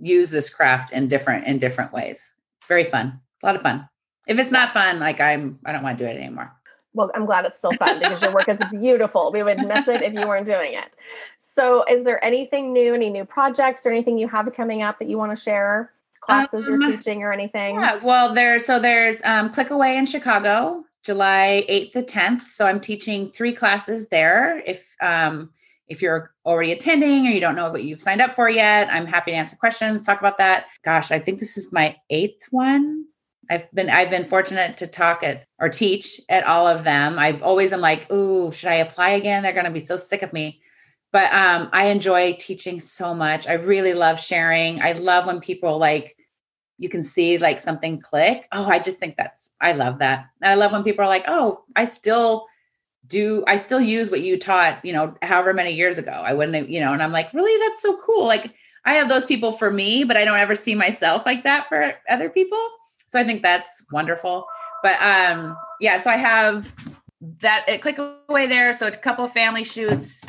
Speaker 1: use this craft in different in different ways. It's very fun. A lot of fun. If it's not fun, like I'm I don't want to do it anymore.
Speaker 2: Well, I'm glad it's still fun because your work is beautiful. We would miss it if you weren't doing it. So, is there anything new, any new projects or anything you have coming up that you want to share? Classes um, you're teaching or anything?
Speaker 1: Yeah, well, there's so there's um, Click Away in Chicago, July 8th to 10th. So I'm teaching three classes there. If um, if you're already attending or you don't know what you've signed up for yet, I'm happy to answer questions, talk about that. Gosh, I think this is my eighth one. I've been I've been fortunate to talk at or teach at all of them. I've always am like, ooh, should I apply again? They're going to be so sick of me. But um, I enjoy teaching so much. I really love sharing. I love when people like you can see like something click. Oh, I just think that's I love that. And I love when people are like, oh, I still do I still use what you taught, you know, however many years ago. I wouldn't have, you know, and I'm like, really, that's so cool. Like I have those people for me, but I don't ever see myself like that for other people. So I think that's wonderful. But um, yeah, so I have that click away there. So a couple family shoots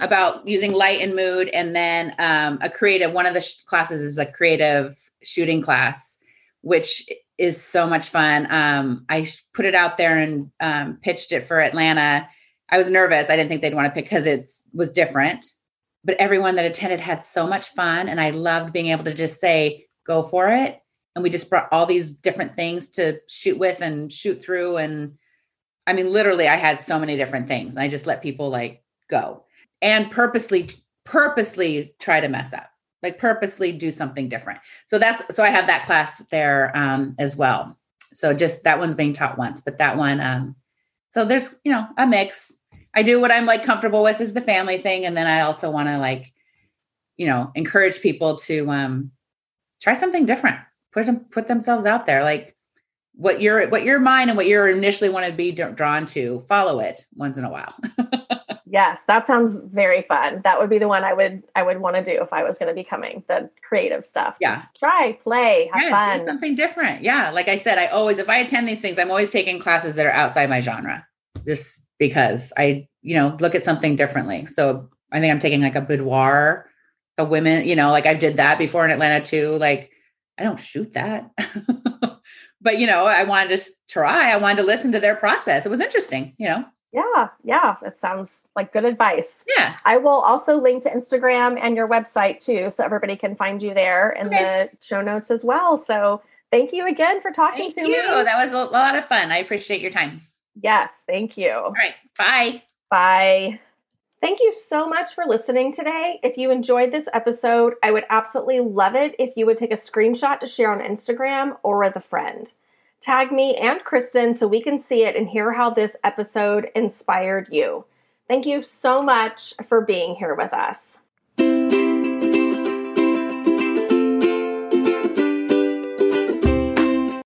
Speaker 1: about using light and mood, and then um, a creative. One of the sh- classes is a creative shooting class, which is so much fun. Um, I put it out there and um, pitched it for Atlanta. I was nervous. I didn't think they'd want to pick because it was different. But everyone that attended had so much fun, and I loved being able to just say, "Go for it." and we just brought all these different things to shoot with and shoot through and i mean literally i had so many different things i just let people like go and purposely purposely try to mess up like purposely do something different. So that's so i have that class there um as well. So just that one's being taught once but that one um so there's you know a mix. I do what i'm like comfortable with is the family thing and then i also want to like you know encourage people to um try something different. Put them put themselves out there like what your what your mind and what you're initially want to be drawn to follow it once in a while
Speaker 2: yes that sounds very fun that would be the one i would i would want to do if i was going to be coming the creative stuff yeah Just try play have yeah, fun
Speaker 1: something different yeah like i said i always if i attend these things i'm always taking classes that are outside my genre just because i you know look at something differently so i think i'm taking like a boudoir a women you know like i did that before in atlanta too like I don't shoot that. but you know, I wanted to try. I wanted to listen to their process. It was interesting, you know.
Speaker 2: Yeah, yeah, that sounds like good advice.
Speaker 1: Yeah.
Speaker 2: I will also link to Instagram and your website too, so everybody can find you there in okay. the show notes as well. So thank you again for talking
Speaker 1: thank
Speaker 2: to
Speaker 1: you.
Speaker 2: me.
Speaker 1: That was a lot of fun. I appreciate your time.
Speaker 2: Yes, thank you.
Speaker 1: All right. Bye.
Speaker 2: Bye. Thank you so much for listening today. If you enjoyed this episode, I would absolutely love it if you would take a screenshot to share on Instagram or with a friend. Tag me and Kristin so we can see it and hear how this episode inspired you. Thank you so much for being here with us.